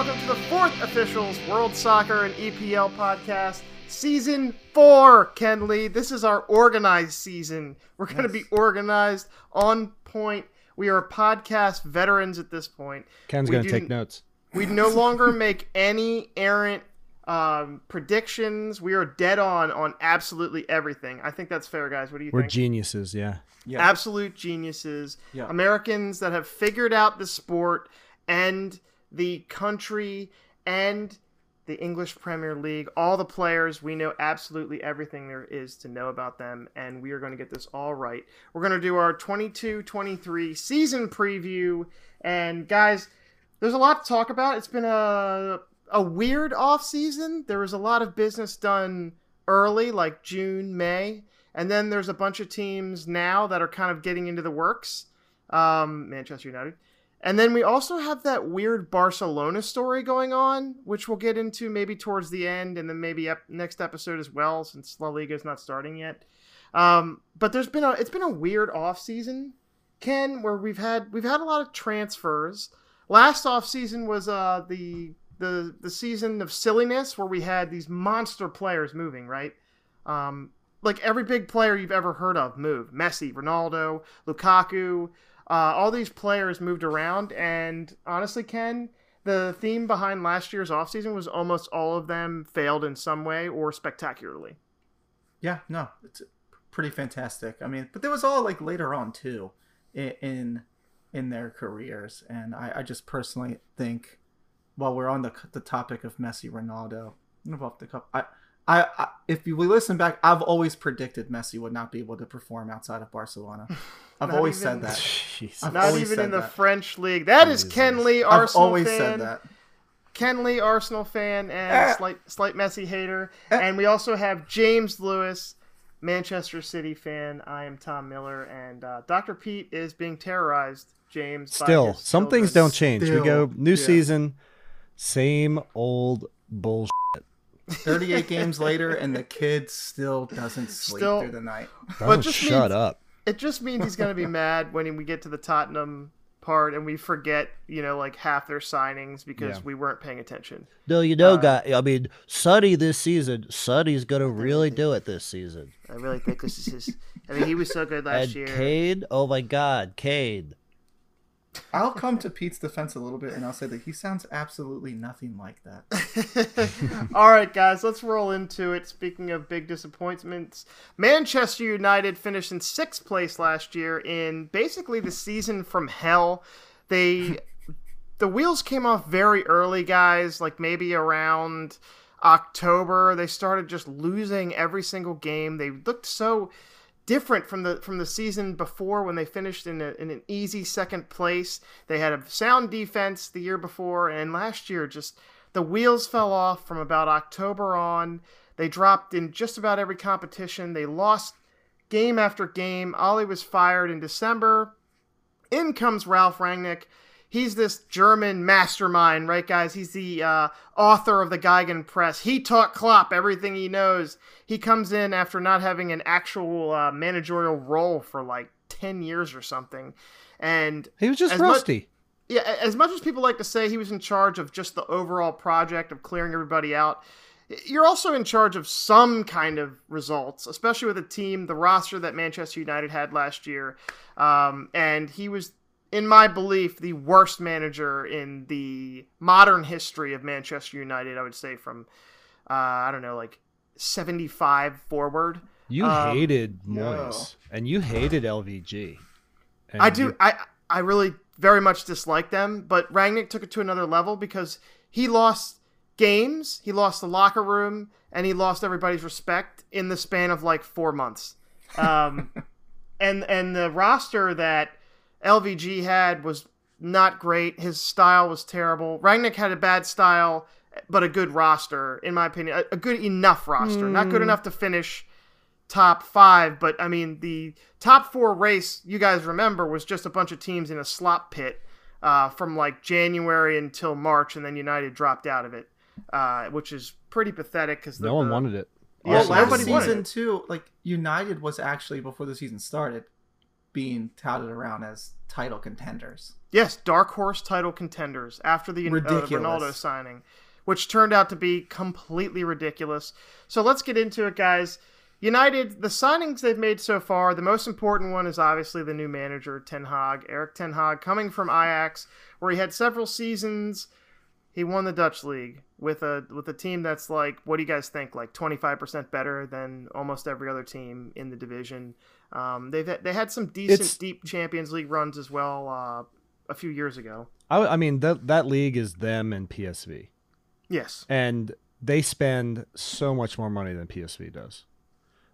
welcome to the fourth officials World Soccer and EPL podcast, season four. Ken Lee, this is our organized season. We're going to Yes. be organized, on point. We are podcast veterans at this point. Ken's going to take notes. We no longer make any errant um, predictions. We are dead on on absolutely everything. I think that's fair, guys. What do you think? We're geniuses, yeah. Yeah. absolute geniuses, Yeah. Americans that have figured out the sport and the country and the English Premier League, all the players, we know absolutely everything there is to know about them, and we are going to get this all right. We're going to do our 22 23 season preview, and guys, there's a lot to talk about. It's been a a weird off season. There was a lot of business done early, like June, May, and then there's a bunch of teams now that are kind of getting into the works. Um, Manchester United, and then we also have that weird Barcelona story going on, which we'll get into maybe towards the end, and then maybe ep- next episode as well, since La Liga is not starting yet. Um, but there's been a it's been a weird off season, Ken, where we've had we've had a lot of transfers. Last off season was uh the the the season of silliness where we had these monster players moving, right? Um, like every big player you've ever heard of moved. Messi, Ronaldo, Lukaku, uh, all these players moved around, and honestly, Ken, the theme behind last year's offseason was almost all of them failed in some way or spectacularly. Yeah, no, it's pretty fantastic. I mean, but there was all like later on too, in in their careers, and I, I just personally think, while we're on the the topic of Messi, Ronaldo, off the cup, I. I, I, if we listen back, I've always predicted Messi would not be able to perform outside of Barcelona. I've Not always even- said that. Jeez. I've Not always even said in the that. French league. That is Jesus. Ken Lee, I've Arsenal always fan. said that. Ken Lee, Arsenal fan, and Eh. slight slight Messi hater. Eh. And we also have James Lewis, Manchester City fan. I am Tom Miller, and uh, Dr. Pete is being terrorized. James, Still, his some things don't change. Still, we go new yeah. season, same old bullshit. 38 games later, and the kid still doesn't sleep Still- through the night. Doesn't just shut means- up. It just means he's going to be mad when we get to the Tottenham part and we forget, you know, like half their signings because Yeah. we weren't paying attention. No, you know, Uh, guy. I mean, Sonny this season. Sonny's gonna really do it this season. I really think this is his. I mean, he was so good last and year. Kane, oh my God, Kane. I'll come to Pete's defense a little bit, and I'll say that he sounds absolutely nothing like that. All right, guys, let's roll into it. Speaking of big disappointments, Manchester United finished in sixth place last year in basically the season from hell. They the wheels came off very early, guys. Like maybe around October, they started just losing every single game. They looked so different from the from the season before when they finished in, a, in an easy second place. They had a sound defense the year before, and last year just the wheels fell off from about October on. They dropped in just about every competition. They lost game after game. Ollie was fired in December. In comes Ralf Rangnick. He's this German mastermind, right, guys? He's the uh, author of the Gegenpress. He taught Klopp everything he knows. He comes in after not having an actual uh, managerial role for like 10 years or something. And He was just As much- rusty. yeah, as much as people like to say he was in charge of just the overall project of clearing everybody out, you're also in charge of some kind of results, especially with a team, the roster that Manchester United had last year. Um, and he was, in my belief, the worst manager in the modern history of Manchester United, I would say, from, uh, I don't know, like 75 forward. You Um, hated no. Moyes, and you hated LVG. And I do. you- I I really very much dislike them, but Rangnick took it to another level because he lost games, he lost the locker room, and he lost everybody's respect in the span of like four months. Um, and and the roster that LVG had was not great. His style was terrible. Rangnick had a bad style, but a good roster, in my opinion, a, a good enough roster, not good enough to finish top five, but I mean the top four race you guys remember was just a bunch of teams in a slop pit uh, from like January until March, and then United dropped out of it, uh, which is pretty pathetic because no one wanted it. Yeah, Well, last season it. too, like United was actually before the season started, being touted around as title contenders. Yes, dark horse title contenders after the uh. Ronaldo signing, which turned out to be completely ridiculous. So let's get into it, guys. United, the signings they've made so far, the most important one is obviously the new manager, Ten Hag, Erik Ten Hag, coming from Ajax, where he had several seasons. He won the Dutch league with a with a team that's like, what do you guys think? Like twenty five percent better than almost every other team in the division. Um, they've they had some decent It's- deep Champions League runs as well uh, a few years ago. I, I mean that that league is them and PSV, Yes. and they spend so much more money than PSV does.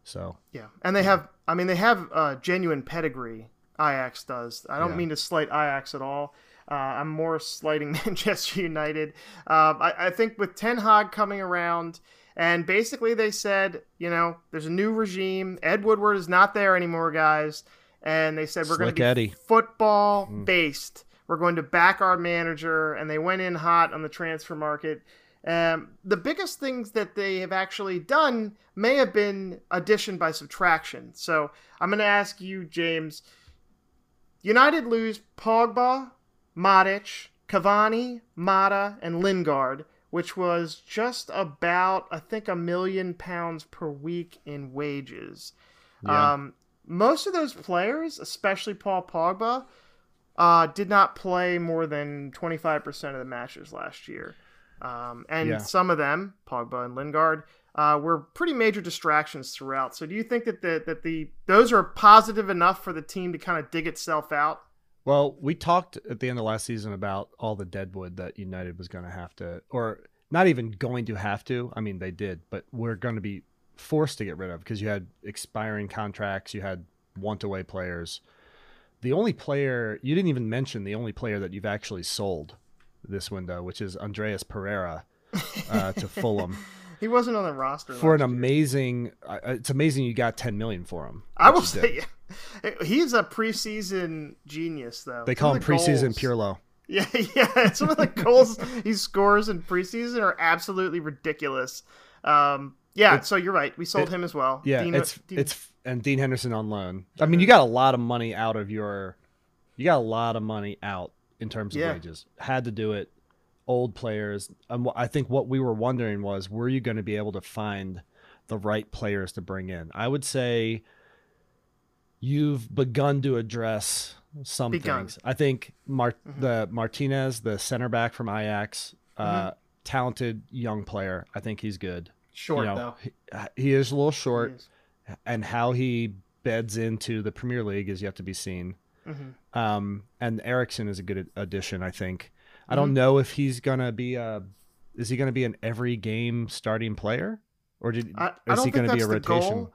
So Yeah, and they have. I mean, they have uh, genuine pedigree. Ajax does. I don't Yeah. mean to slight Ajax at all. Uh, I'm more slighting Manchester United. Um, I, I think with Ten Hag coming around, and basically they said, you know, there's a new regime. Ed Woodward is not there anymore, guys. And they said we're going to be football based. We're going to back our manager, and they went in hot on the transfer market. Um, the biggest things that they have actually done may have been addition by subtraction. So I'm going to ask you, James. United lose Pogba, Matic, Cavani, Mata, and Lingard, which was just about, I think, a million pounds per week in wages. Yeah. Um, most of those players, especially Paul Pogba, uh, did not play more than 25% of the matches last year. Um, and Yeah. some of them, Pogba and Lingard, uh, were pretty major distractions throughout. So do you think that the, that the those are positive enough for the team to kind of dig itself out? Well, we talked at the end of last season about all the deadwood that United was going to have to, or not even going to have to. I mean, they did, but we're going to be forced to get rid of because you had expiring contracts, you had want away players. The only player you didn't even mention the only player that you've actually sold this window, which is Andreas Pereira uh, to Fulham He wasn't on the roster for an amazing. Uh, it's amazing you got ten million for him. I will say, he's a preseason genius, though. They Some call him the preseason goals- Pirlo. Yeah, yeah. Some of the goals he scores in preseason are absolutely ridiculous. Um, yeah, so you're right. We sold it- him as well. Yeah, Dino- it's Dean- it's and Dean Henderson on loan. I mean, you got a lot of money out of your, you got a lot of money out in terms of Yeah. wages. Had to do it. Old players. And I think what we were wondering was, were you going to be able to find the right players to bring in? I would say you've begun to address some Begun. things. I think Mar- Mhm. the Martinez, the center back from Ajax, uh, Mm-hmm. talented young player. I think he's good. Short You know, though. he, he is a little short and how he beds into the Premier League is yet to be seen. Mhm. Um, and Eriksen is a good addition, I think. I Mm-hmm. don't know if he's gonna be a. Is he gonna be an every game starting player, or did I, I is he gonna be a rotation?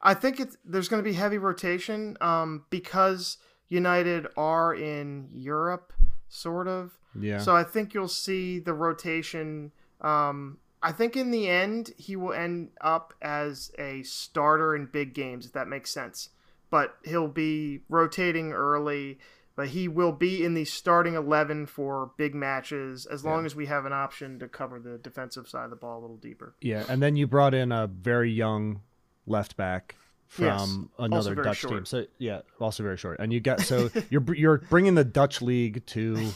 I think it's there's going to be heavy rotation um, because United are in Europe, sort of. Yeah. So I think you'll see the rotation. Um, I think in the end he will end up as a starter in big games, if that makes sense. But he'll be rotating early. But he will be in the starting eleven for big matches as long Yeah. as we have an option to cover the defensive side of the ball a little deeper. yeah, and then you brought in a very young left back from Yes, another Dutch short. team. So yeah, also very short. And you got so you're you're bringing the Dutch league to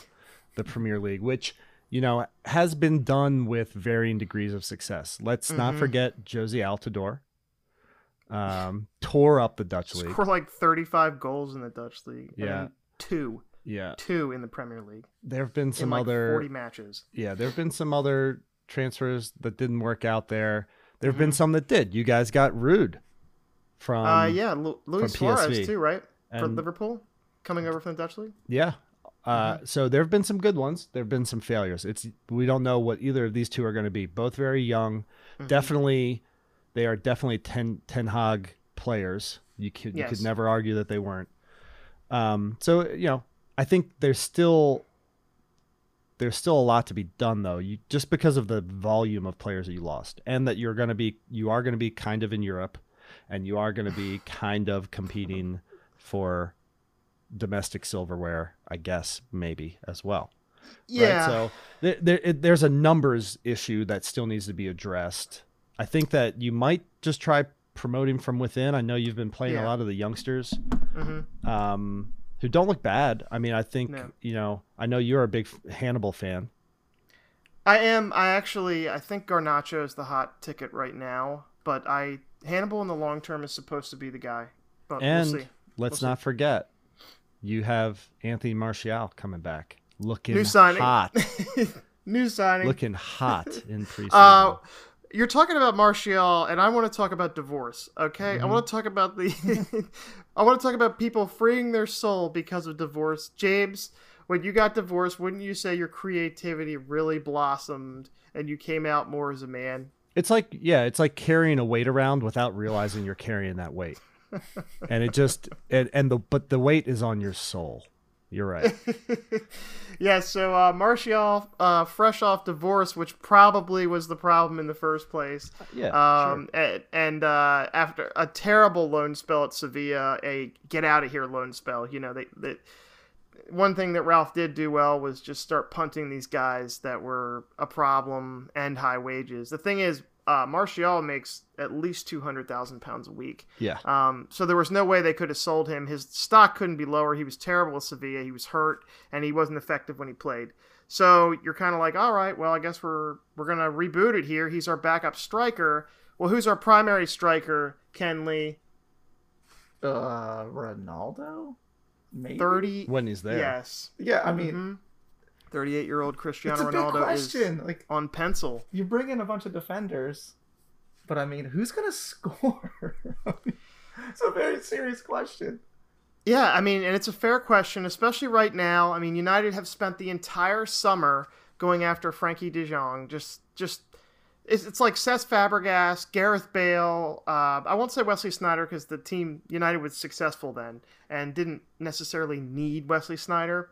the Premier League, which you know has been done with varying degrees of success. Let's not Mhm. forget Jozy Altidore. Um, tore up the Dutch league. Score like thirty-five goals in the Dutch league. Yeah. and two, Yeah, two in the Premier League there have been some like other forty matches. yeah, there have been some other transfers that didn't work out there. There have been Mhm. some that did. You guys got Ruud from uh, yeah, Lu- Luis from Suarez too, right? For and- Liverpool, coming over from the Dutch league. Yeah. Uh, So there have been some good ones. There have been some failures. It's we don't know what either of these two are going to be. Both very young. Mhm. Definitely, they are definitely ten Ten Hag players. You could you could never argue that they weren't. Um, so you know, I think there's still there's still a lot to be done though. You just because of the volume of players that you lost, and that you're going to be you are going to be kind of in Europe, and you are going to be kind of competing for domestic silverware, I guess maybe as well. Yeah. Right? So there, there, it, there's a numbers issue that still needs to be addressed. I think that you might just try promoting from within. I know you've been playing Yeah. a lot of the youngsters. hmm um, who don't look bad. I mean, I think No. you know. I know you're a big Hannibal fan. I am. I actually. I think Garnacho is the hot ticket right now, but I Hannibal in the long term is supposed to be the guy. But And we'll see. let's We'll see. not forget, you have Anthony Martial coming back, looking New signing. hot, New signing. looking hot in preseason. Uh, you're talking about Martial, and I want to talk about divorce. Okay, Mm-hmm. I want to talk about the. I want to talk about people freeing their soul because of divorce. James, when you got divorced, wouldn't you say your creativity really blossomed and you came out more as a man? It's like yeah, it's like carrying a weight around without realizing you're carrying that weight. and it just and, and the but the weight is on your soul. You're right. yeah, so uh, Martial, uh, fresh off divorce, which probably was the problem in the first place. Yeah. Um, and, and uh, after a terrible loan spell at Sevilla, a get out of here loan spell. You know, they, they one thing that Ralf did do well was just start punting these guys that were a problem and high wages. The thing is, uh, Martial makes at least two hundred thousand pounds a week. yeah. Um, so there was no way they could have sold him. His stock couldn't be lower. He was terrible with Sevilla. He was hurt, and he wasn't effective when he played. So you're kind of like, all right, well, I guess we're we're gonna reboot it here. He's our backup striker. Well, who's our primary striker? Ken Lee, Uh, Ronaldo, maybe. thirty. When he's there. Yes, Yeah, I mean, Mhm. thirty-eight-year-old Cristiano a big Ronaldo is. Like, on pencil. you bring in a bunch of defenders, but I mean, who's gonna score? it's a very serious question. Yeah, I mean, and it's a fair question, especially right now. I mean, United have spent the entire summer going after Frankie De Jong. Just, just it's, it's like Cesc Fabregas, Gareth Bale. Uh, I won't say Wesley Sneijder because the team United was successful then and didn't necessarily need Wesley Sneijder.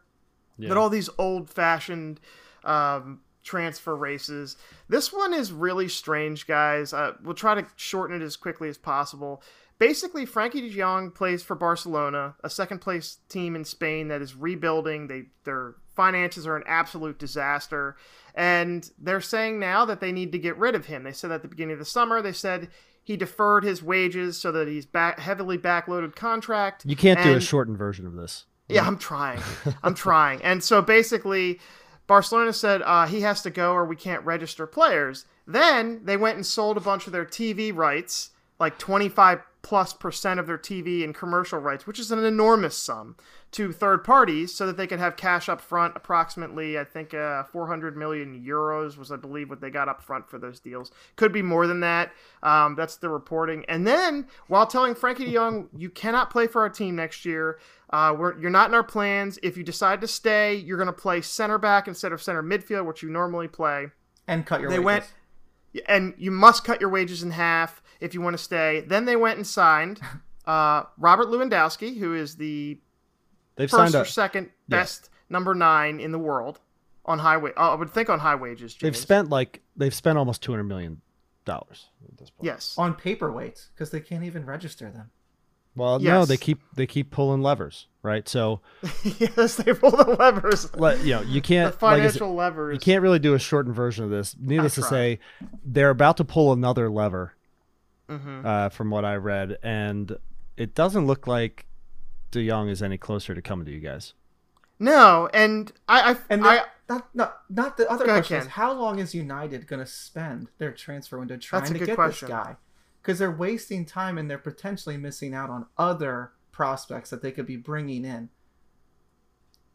Yeah. But all these old-fashioned um, transfer races. This one is really strange, guys. Uh, we'll try to shorten it as quickly as possible. Basically, Frankie De Jong plays for Barcelona, a second-place team in Spain that is rebuilding. They their finances are an absolute disaster, and they're saying now that they need to get rid of him. They said at the beginning of the summer. They said he deferred his wages so that he's back heavily backloaded contract. You can't do a shortened version of this. Yeah, I'm trying. I'm trying. And so basically, Barcelona said uh, he has to go or we can't register players. Then they went and sold a bunch of their TV rights, like 25 plus percent of their TV and commercial rights, which is an enormous sum, to third parties so that they could have cash up front. Approximately, I think, uh, 400 million euros was, I believe, what they got up front for those deals. Could be more than that. Um, that's the reporting. And then, while telling Frankie De Jong, you cannot play for our team next year, uh, we're, you're not in our plans. If you decide to stay, you're going to play center back instead of center midfield, which you normally play. And cut your They wages. went- And you must cut your wages in half if you want to stay. Then they went and signed uh, Robert Lewandowski, who is the They've first signed or up. second Yeah. best number nine in the world on high wa- uh, I would think on high wages. They've spent like they've spent almost two hundred million dollars at this point. yes. on paperweights because they can't even register them. Well, no, they keep they keep pulling levers, right? So, yes, they pull the levers. let, you know, you can't like I said, financial levers. you can't really do a shortened version of this. Needless to say, they're about to pull another lever, Mhm. uh, from what I read, and it doesn't look like De Jong is any closer to coming to you guys. No, and I, I, And I that, that, no, not the other question is how long is United going to spend their transfer window trying to get question. this guy? Because they're wasting time and they're potentially missing out on other prospects that they could be bringing in.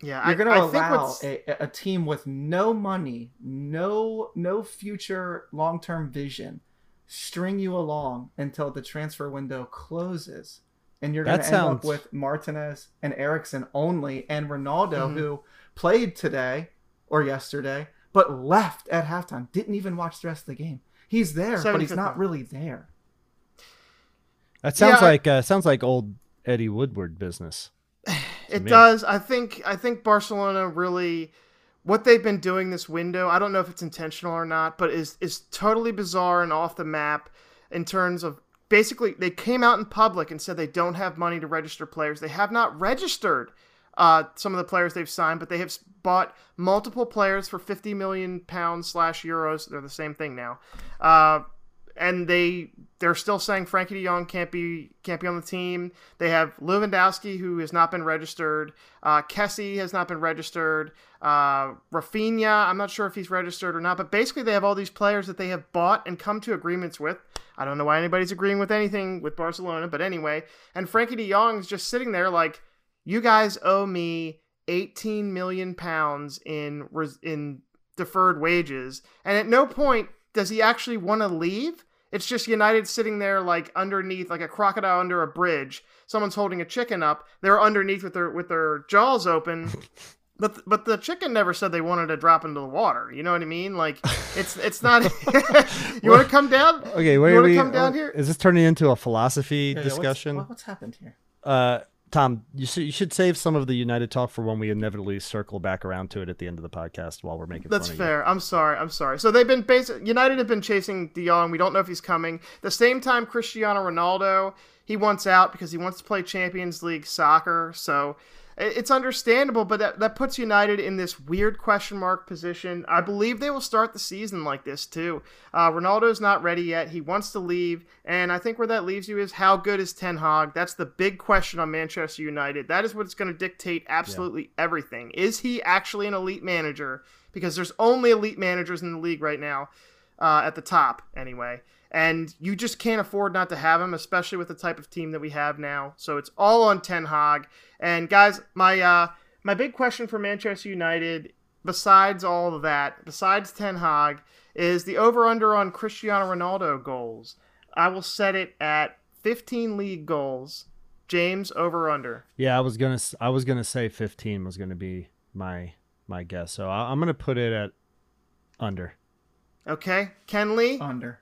yeah, You're going to allow what's- a, a team with no money, no no future long term vision, string you along until the transfer window closes, and you're going to end up with Martinez and Eriksen only, and Ronaldo, Mhm. who played today or yesterday, but left at halftime, didn't even watch the rest of the game. He's there, but he's not minute. really there. That sounds Yeah, I- like uh, sounds like old Eddie Woodward business. It me. does. I think I think Barcelona really what they've been doing this window, I don't know if it's intentional or not, but is is totally bizarre and off the map in terms of basically they came out in public and said they don't have money to register players. They have not registered uh, some of the players they've signed, but they have bought multiple players for 50 million pounds slash euros. They're the same thing now. Uh, and they they're still saying Frankie De Jong can't be can't be on the team. They have Lewandowski who has not been registered. Uh, Kessie has not been registered. Uh, Raphinha, I'm not sure if he's registered or not, but basically they have all these players that they have bought and come to agreements with. I don't know why anybody's agreeing with anything with Barcelona, but anyway. And Frankie De Jong is just sitting there like, you guys owe me 18 million pounds in in deferred wages, and at no point does he actually want to leave. It's just United sitting there like underneath, like a crocodile under a bridge. Someone's holding a chicken up. They're underneath with their with their jaws open. But but the chicken never said they wanted to drop into the water. You know what I mean? Like it's it's not. you want to come down? Okay, wait, you want to come down uh, here? Is this turning into a philosophy Yeah, yeah, what's- discussion? what's happened here? Uh, Tom, you should you should save some of the United talk for when we inevitably circle back around to it at the end of the podcast while we're making. That's fair. I'm sorry. I'm sorry. So they've been basic. United have been chasing De Jong. We don't know if he's coming. The same time, Cristiano Ronaldo he wants out because he wants to play Champions League soccer. So it's understandable, but that, that puts United in this weird question mark position. I believe they will start the season like this too. Uh, Ronaldo's not ready yet. He wants to leave, and I think where that leaves you is how good is Ten Hag? That's the big question on Manchester United. That is what's going to dictate absolutely everything. Is he actually an elite manager? Because there's only elite managers in the league right now, uh, at the top anyway. And you just can't afford not to have him, especially with the type of team that we have now. So it's all on Ten Hag. And guys, my uh, my big question for Manchester United, besides all of that, besides Ten Hag, is the over under on Cristiano Ronaldo goals. I will set it at 15 league goals. James over under. Yeah, I was gonna s- I was gonna say 15 was gonna be my my guess, so I, I'm gonna put it at under. Okay, Ken Lee Under.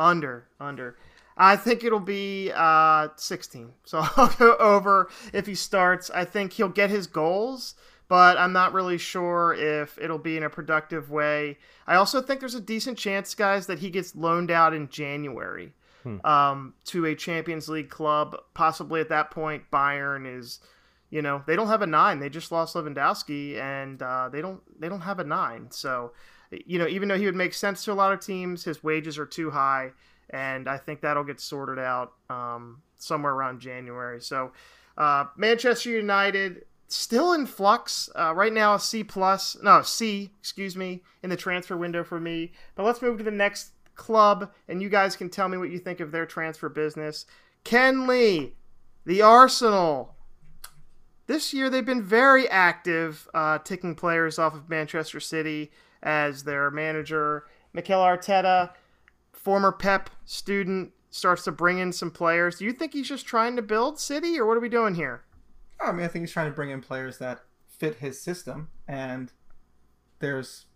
Under under. I think it'll be uh 16. So I'll go over if he starts. I think he'll get his goals, but I'm not really sure if it'll be in a productive way. I also think there's a decent chance, guys, that he gets loaned out in January um, to a Champions League club. Possibly at that point, Bayern is, you know, they don't have a nine. They just lost Lewandowski, and uh, they don't they don't have a nine. So, you know, even though he would make sense to a lot of teams, his wages are too high, and I think that'll get sorted out um, somewhere around January. So, uh, Manchester United still in flux uh, right now. C plus, no C, excuse me, in the transfer window for me. But let's move to the next club, and you guys can tell me what you think of their transfer business. Ken Lee, the Arsenal. This year they've been very active, uh, taking players off of Manchester City as their manager. Mikel Arteta, former Pep student, starts to bring in some players. Do you think he's just trying to build City, or what are we doing here? Oh, I mean, I think he's trying to bring in players that fit his system, and there's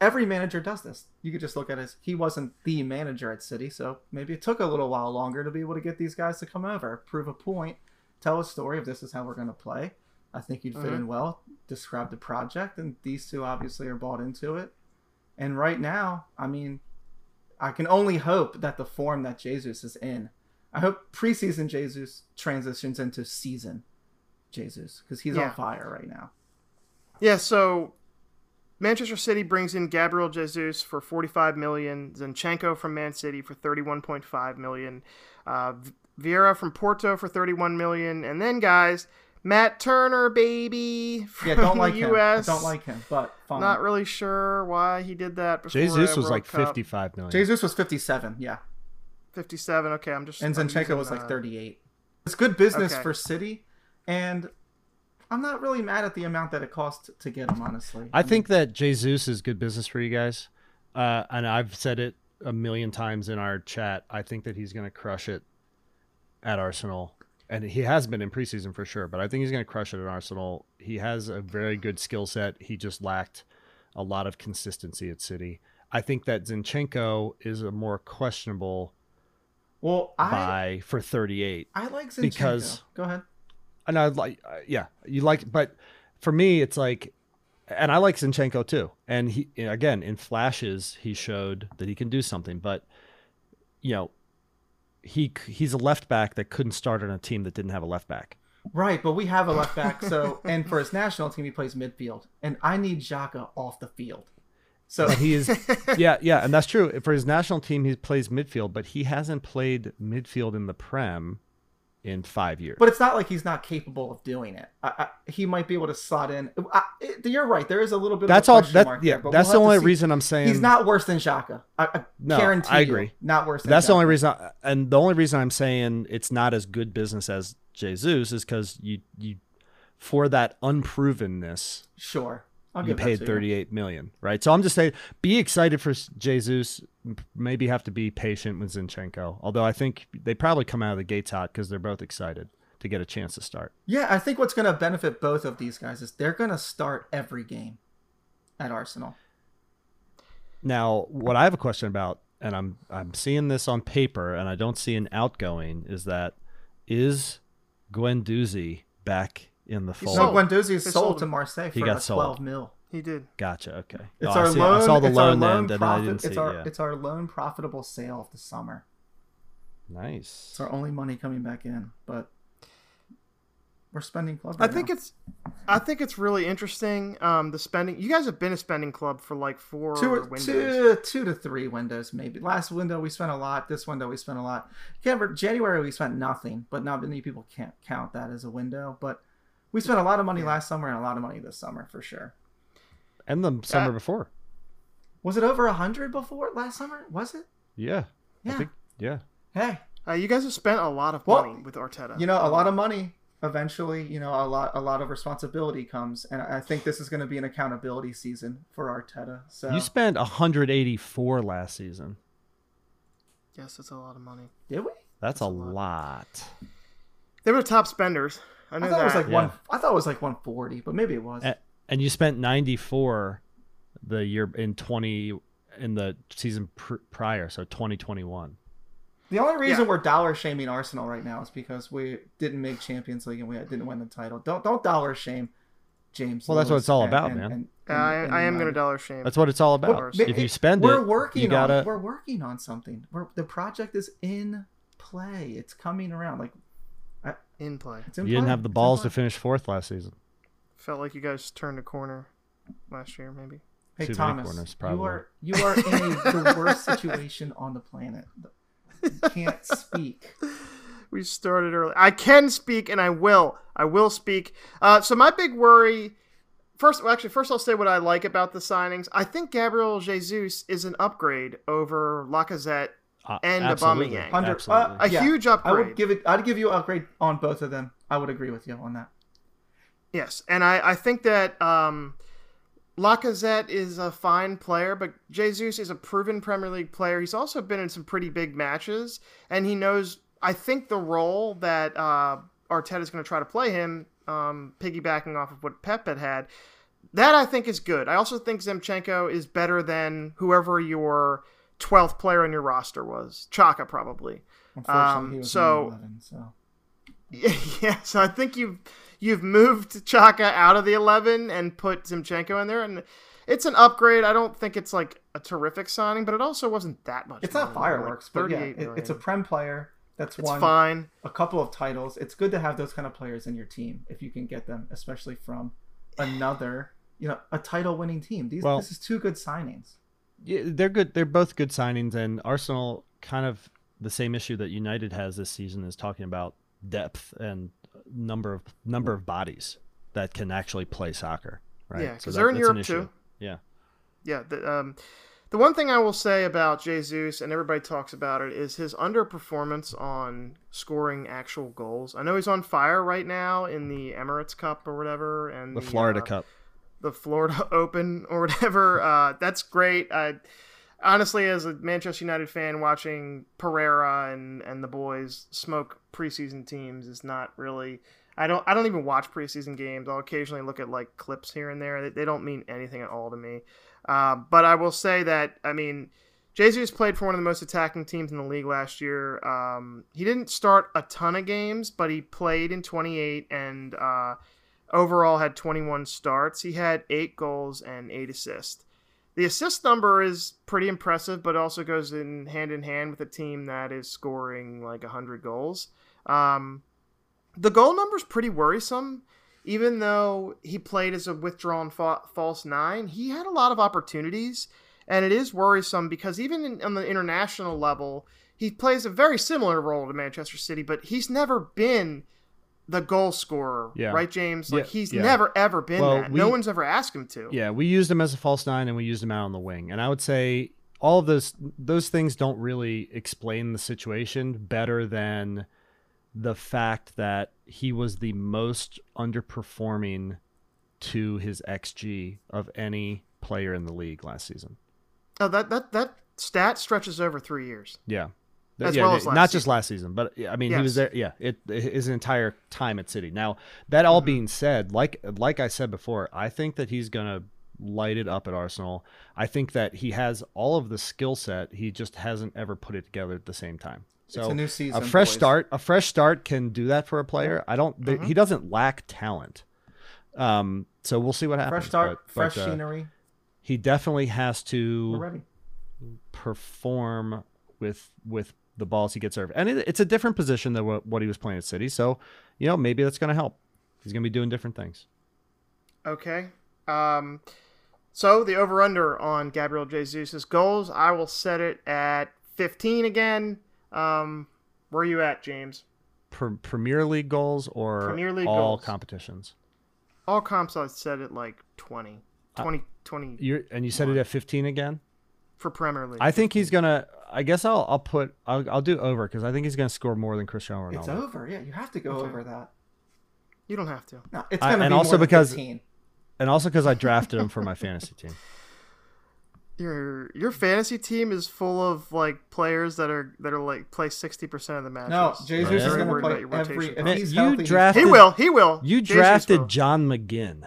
every manager does this. You could just look at his. He wasn't the manager at City, so maybe it took a little while longer to be able to get these guys to come over, prove a point, tell a story of this is how we're going to play. I think you'd fit Mhm. in well. Describe the project, and these two obviously are bought into it. And right now, I mean, I can only hope that the form that Jesus is in. I hope preseason Jesus transitions into season Jesus because he's Yeah. on fire right now. Yeah, so Manchester City brings in Gabriel Jesus for 45 million, Zinchenko from Man City for 31.5 million, uh, Vieira from Porto for 31 million, and then guys, Matt Turner, baby, from Yeah, don't like the him. I US. don't like him, but fine. Not really sure why he did that. Before Jesus was World like Cup. 55 million. Jesus was 57, yeah, 57. Okay, I'm just. and I'm Zinchenko using, was like uh, 38. It's good business Okay. for City, and I'm not really mad at the amount that it cost to get him. Honestly, I think that Jesus is good business for you guys, uh, and I've said it a million times in our chat. I think that he's going to crush it at Arsenal, and he has been in preseason for sure. But I think he's going to crush it at Arsenal. He has a very good skill set. He just lacked a lot of consistency at City. I think that Zinchenko is a more questionable Well, I buy for 38. I like Zinchenko. because- go ahead. And I like, uh, yeah, you like, but for me, it's like, and I like Zinchenko too. And he, again, in flashes, he showed that he can do something. But you know, he he's a left back that couldn't start on a team that didn't have a left back. Right, but we have a left back, so and for his national team he plays midfield, and I need Xhaka off the field. So But he is, yeah, yeah, and that's true. For his national team, he plays midfield, but he hasn't played midfield in the Prem in five years. But it's not like he's not capable of doing it. I, I, he might be able to slot in. I, it- you're right. There is a little bit. that's of a all. That yeah, there, that's we'll the only reason I'm saying He's not worse than Xhaka. I, I No, guarantee I you, agree. not worse. Than That's the only reason, and the only reason I'm saying it's not as good business as Jesus is because you you for that unprovenness Sure, I'll you paid to 38 million, right? So I'm just saying, be excited for Jesus. Maybe have to be patient with Zinchenko. Although I think they probably come out of the gates hot because they're both excited to get a chance to start. Yeah, I think what's going to benefit both of these guys is they're going to start every game at Arsenal. Now, what I have a question about, and I'm I'm seeing this on paper, and I don't see an outgoing, is that is Guendouzi back in the fall. No, sold. Guendouzi is sold, sold to him. Marseille He for got about sold. 12 mil. he did. Gotcha. Okay. It's Oh, I our see- loan. I saw the it's our loan loan end, and I profit. didn't it's see. our yeah. it's our loan profitable sale of the summer. Nice. It's our only money coming back in, but we're spending club. I think now. it's, I think it's really interesting. Um, the spending. You guys have been a spending club for like four two, or- windows. two, two to three windows maybe. Last window we spent a lot. This window we spent a lot. Can't re- January we spent nothing, but not many people can't count that as a window. But we spent a lot of money last summer and a lot of money this summer for sure. And the summer Uh, before. Was it over a hundred before last summer? Was it? Yeah. I Yeah. think. Yeah. Hey, Uh, you guys have spent a lot of Well, money with Arteta. you know, a lot of money. Eventually, you know, a lot, a lot of responsibility comes, and I think this is going to be an accountability season for Arteta. So You spent 184 last season. Yes, that's a lot of money. did we? That's, a, a lot. lot. They were the top spenders. I I thought that. it was like Yeah. one. I thought it was like one forty, but maybe it was. A- And you spent 94 the year in 20 in the season pr- prior, so 2021. The only reason Yeah. we're dollar shaming Arsenal right now is because we didn't make Champions League and we didn't win the title. Don't don't dollar shame James. Well, that's what it's all and- about, and- man. and- Uh, I, and I am going to dollar shame. That's what it's all about. Well, if you spend we're it, working you gotta. on we're working on something. We're, the project is in play. It's coming around. Like in play. it's in you didn't have the balls to finish fourth last season. Felt like you guys turned a corner last year, maybe. Hey Too many Thomas, corners, you are you are in a, the worst situation on the planet. You can't speak. We started early. I can speak, and I will. I will speak. Uh, so my big worry. First, well, actually, first I'll say what I like about the signings. I think Gabriel Jesus is an upgrade over Lacazette, Uh, And absolutely. Aubameyang. Under- Absolutely. uh, a Yeah, huge I upgrade. would give it. I'd give you an upgrade on both of them. I would agree with you on that. Yes, and I, I think that um, Lacazette is a fine player, but Jesus is a proven Premier League player. He's also been in some pretty big matches, and he knows, I think, the role that uh, Arteta is going to try to play him, um, piggybacking off of what Pep had had. That I think is good. I also think Zinchenko is better than whoever your 12th player on your roster was. Xhaka, probably. Unfortunately, Um, he was so- in 11, so Yeah, so I think you've you've moved Xhaka out of the eleven and put Zinchenko in there, and it's an upgrade. I don't think it's like a terrific signing, but it also wasn't that much. it's not money, like fireworks, but yeah, it, it's a prem player that's It's won fine. a couple of titles. It's good to have those kind of players in your team if you can get them, especially from another, you know, a title-winning team. These Well- this is two good signings. Yeah, they're good. They're both good signings, and Arsenal kind of the same issue that United has this season is talking about depth and number of number of bodies that can actually play soccer. Right? Yeah, So because that- they're in Europe too. Yeah. Yeah. The, um, the one thing I will say about Jesus, and everybody talks about it, is his underperformance on scoring actual goals. I know he's on fire right now in the Emirates Cup or whatever, and The Florida uh, Cup. The Florida Open or whatever. Uh, that's great. I honestly, as a Manchester United fan, watching Pereira and and the boys smoke preseason teams is not really. I don't. I don't even watch preseason games. I'll occasionally look at like clips here and there. They, they don't mean anything at all to me. Uh, but I will say that I mean. Jesus played for one of the most attacking teams in the league last year. Um, he didn't start a ton of games, but he played in 28 and uh, overall had 21 starts. He had eight goals and eight assists. The assist number is pretty impressive, but also goes in hand in hand with a team that is scoring like 100 goals. Um, the goal number is pretty worrisome. even though he played as a withdrawn fa- false nine, he had a lot of opportunities, and it is worrisome because even in, on the international level, he plays a very similar role to Manchester City, but he's never been the goal scorer, Yeah. right, James? Like Yeah, he's yeah. never ever been Well, that. we- no one's ever asked him to. Yeah, we used him as a false nine and we used him out on the wing. And I would say all of those those things don't really explain the situation better than the fact that he was the most underperforming to his XG of any player in the league last season. Oh, that that that stat stretches over three years. Yeah. As yeah, well as not just last season, but I mean, he was there. Yeah, it his entire time at City. Now, that all Mm-hmm. being said, like like I said before, I think that he's gonna light it up at Arsenal. I think that he has all of the skill set. He just hasn't ever put it together at the same time. So it's a new season. a fresh boys. start, a fresh start can do that for a player. I don't. Mm-hmm. he doesn't lack talent. Um. So we'll see what happens. Fresh start, but- fresh but, uh, scenery. he definitely has to perform with with the balls he gets served, and it, it's a different position than what, what he was playing at City. So, you know, maybe that's going to help. He's going to be doing different things. Okay. Um, so the over under on Gabriel Jesus' goals, I will set it at 15 again. Um, where are you at, James? Pre- Premier League goals or Premier League all goals. competitions. All comps, I said it like 20. 20, 20 You're and you said it at 15 again. for Premier League. I think he's gonna. I guess I'll I'll put I'll, I'll do over because I think he's gonna score more than Cristiano Ronaldo. It's over. Yeah, you have to go Okay. over that. you don't have to. No, it's gonna and be also more than because- 15. and also because I drafted him for my fantasy team. Your your fantasy team is full of like players that are that are like play 60% of the matches. No, Jesus Yeah. is gonna worried play about your every. rotation If he's you healthy, he's drafted- He will. He will. You drafted will. John McGinn.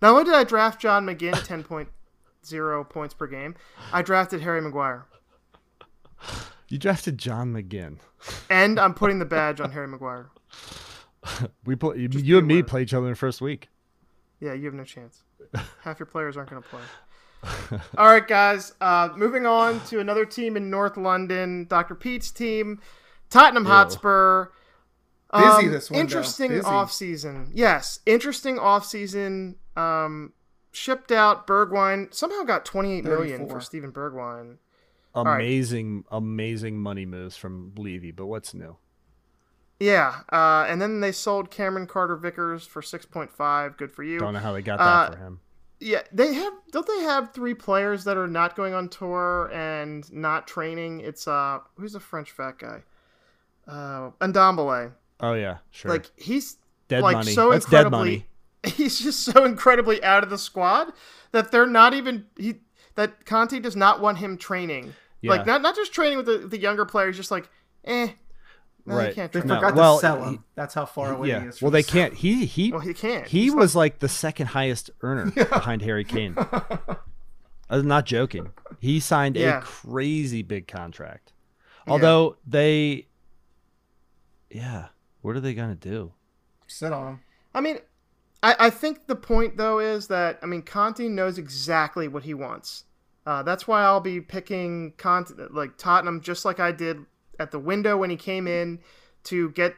Not only did I draft John McGinn at 10.0 points per game, I drafted Harry Maguire. You drafted John McGinn. And I'm putting the badge on Harry Maguire. We play, you, you and me aware. play each other in the first week. Yeah, you have no chance. Half your players aren't going to play. All right, guys. Uh, moving on to another team in North London, Dr. Pete's team, Tottenham Hotspur. Busy Um, this window. Interesting Busy. offseason. Yes, interesting offseason. Um, shipped out Bergwijn. Somehow got 28 million 34. for Steven Bergwijn. right. Amazing, amazing money moves from Levy. But what's new? Yeah, uh, and then they sold Cameron Carter Vickers for 6.5. Good for you. Don't know how they got Uh, that for him. Yeah, they have. Don't they have three players that are not going on tour and not training? It's uh, who's the French fat guy? Uh, Ndombele. Oh yeah, sure. Like he's dead like money. so That's dead incredibly. money. He's just so incredibly out of the squad that they're not even he that Conte does not want him training. Yeah. Like not not just training with the, the younger players, just like eh. No, Right. You can't They train. No, forgot well, sell him. he- That's how far away Yeah. he is. Well, they can't. He he Well, he can't. he He's was like the second highest earner behind Harry Kane. I'm not joking. He signed Yeah. a crazy big contract. Although they, yeah, what are they gonna do? Sit on him. I mean, I, I think the point though is that I mean Conte knows exactly what he wants. Uh, that's why I'll be picking Conte like Tottenham just like I did at the window when he came in to get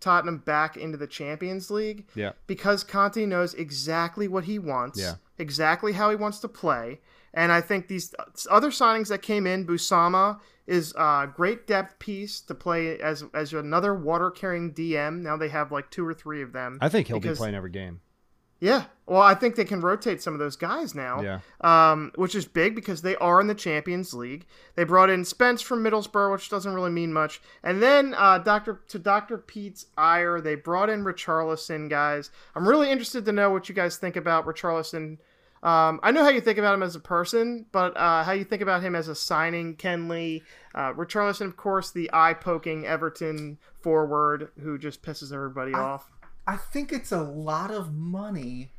Tottenham back into the Champions League Yeah, because Conte knows exactly what he wants, Yeah. exactly how he wants to play. And I think these other signings that came in, Bissouma is a great depth piece to play as as another water carrying DM. Now they have like two or three of them. I think he'll be playing every game. Yeah, well, I think they can rotate some of those guys now. Yeah. Um, which is big because they are in the Champions League. They brought in Spence from Middlesbrough, which doesn't really mean much. And then uh, Doctor to Doctor Pete's ire, they brought in Richarlison, guys. I'm really interested to know what you guys think about Richarlison. Um, I know how you think about him as a person, but uh, how you think about him as a signing, Ken Lee, uh, Richarlison, of course, the eye-poking Everton forward who just pisses everybody I- off. I think it's a lot of money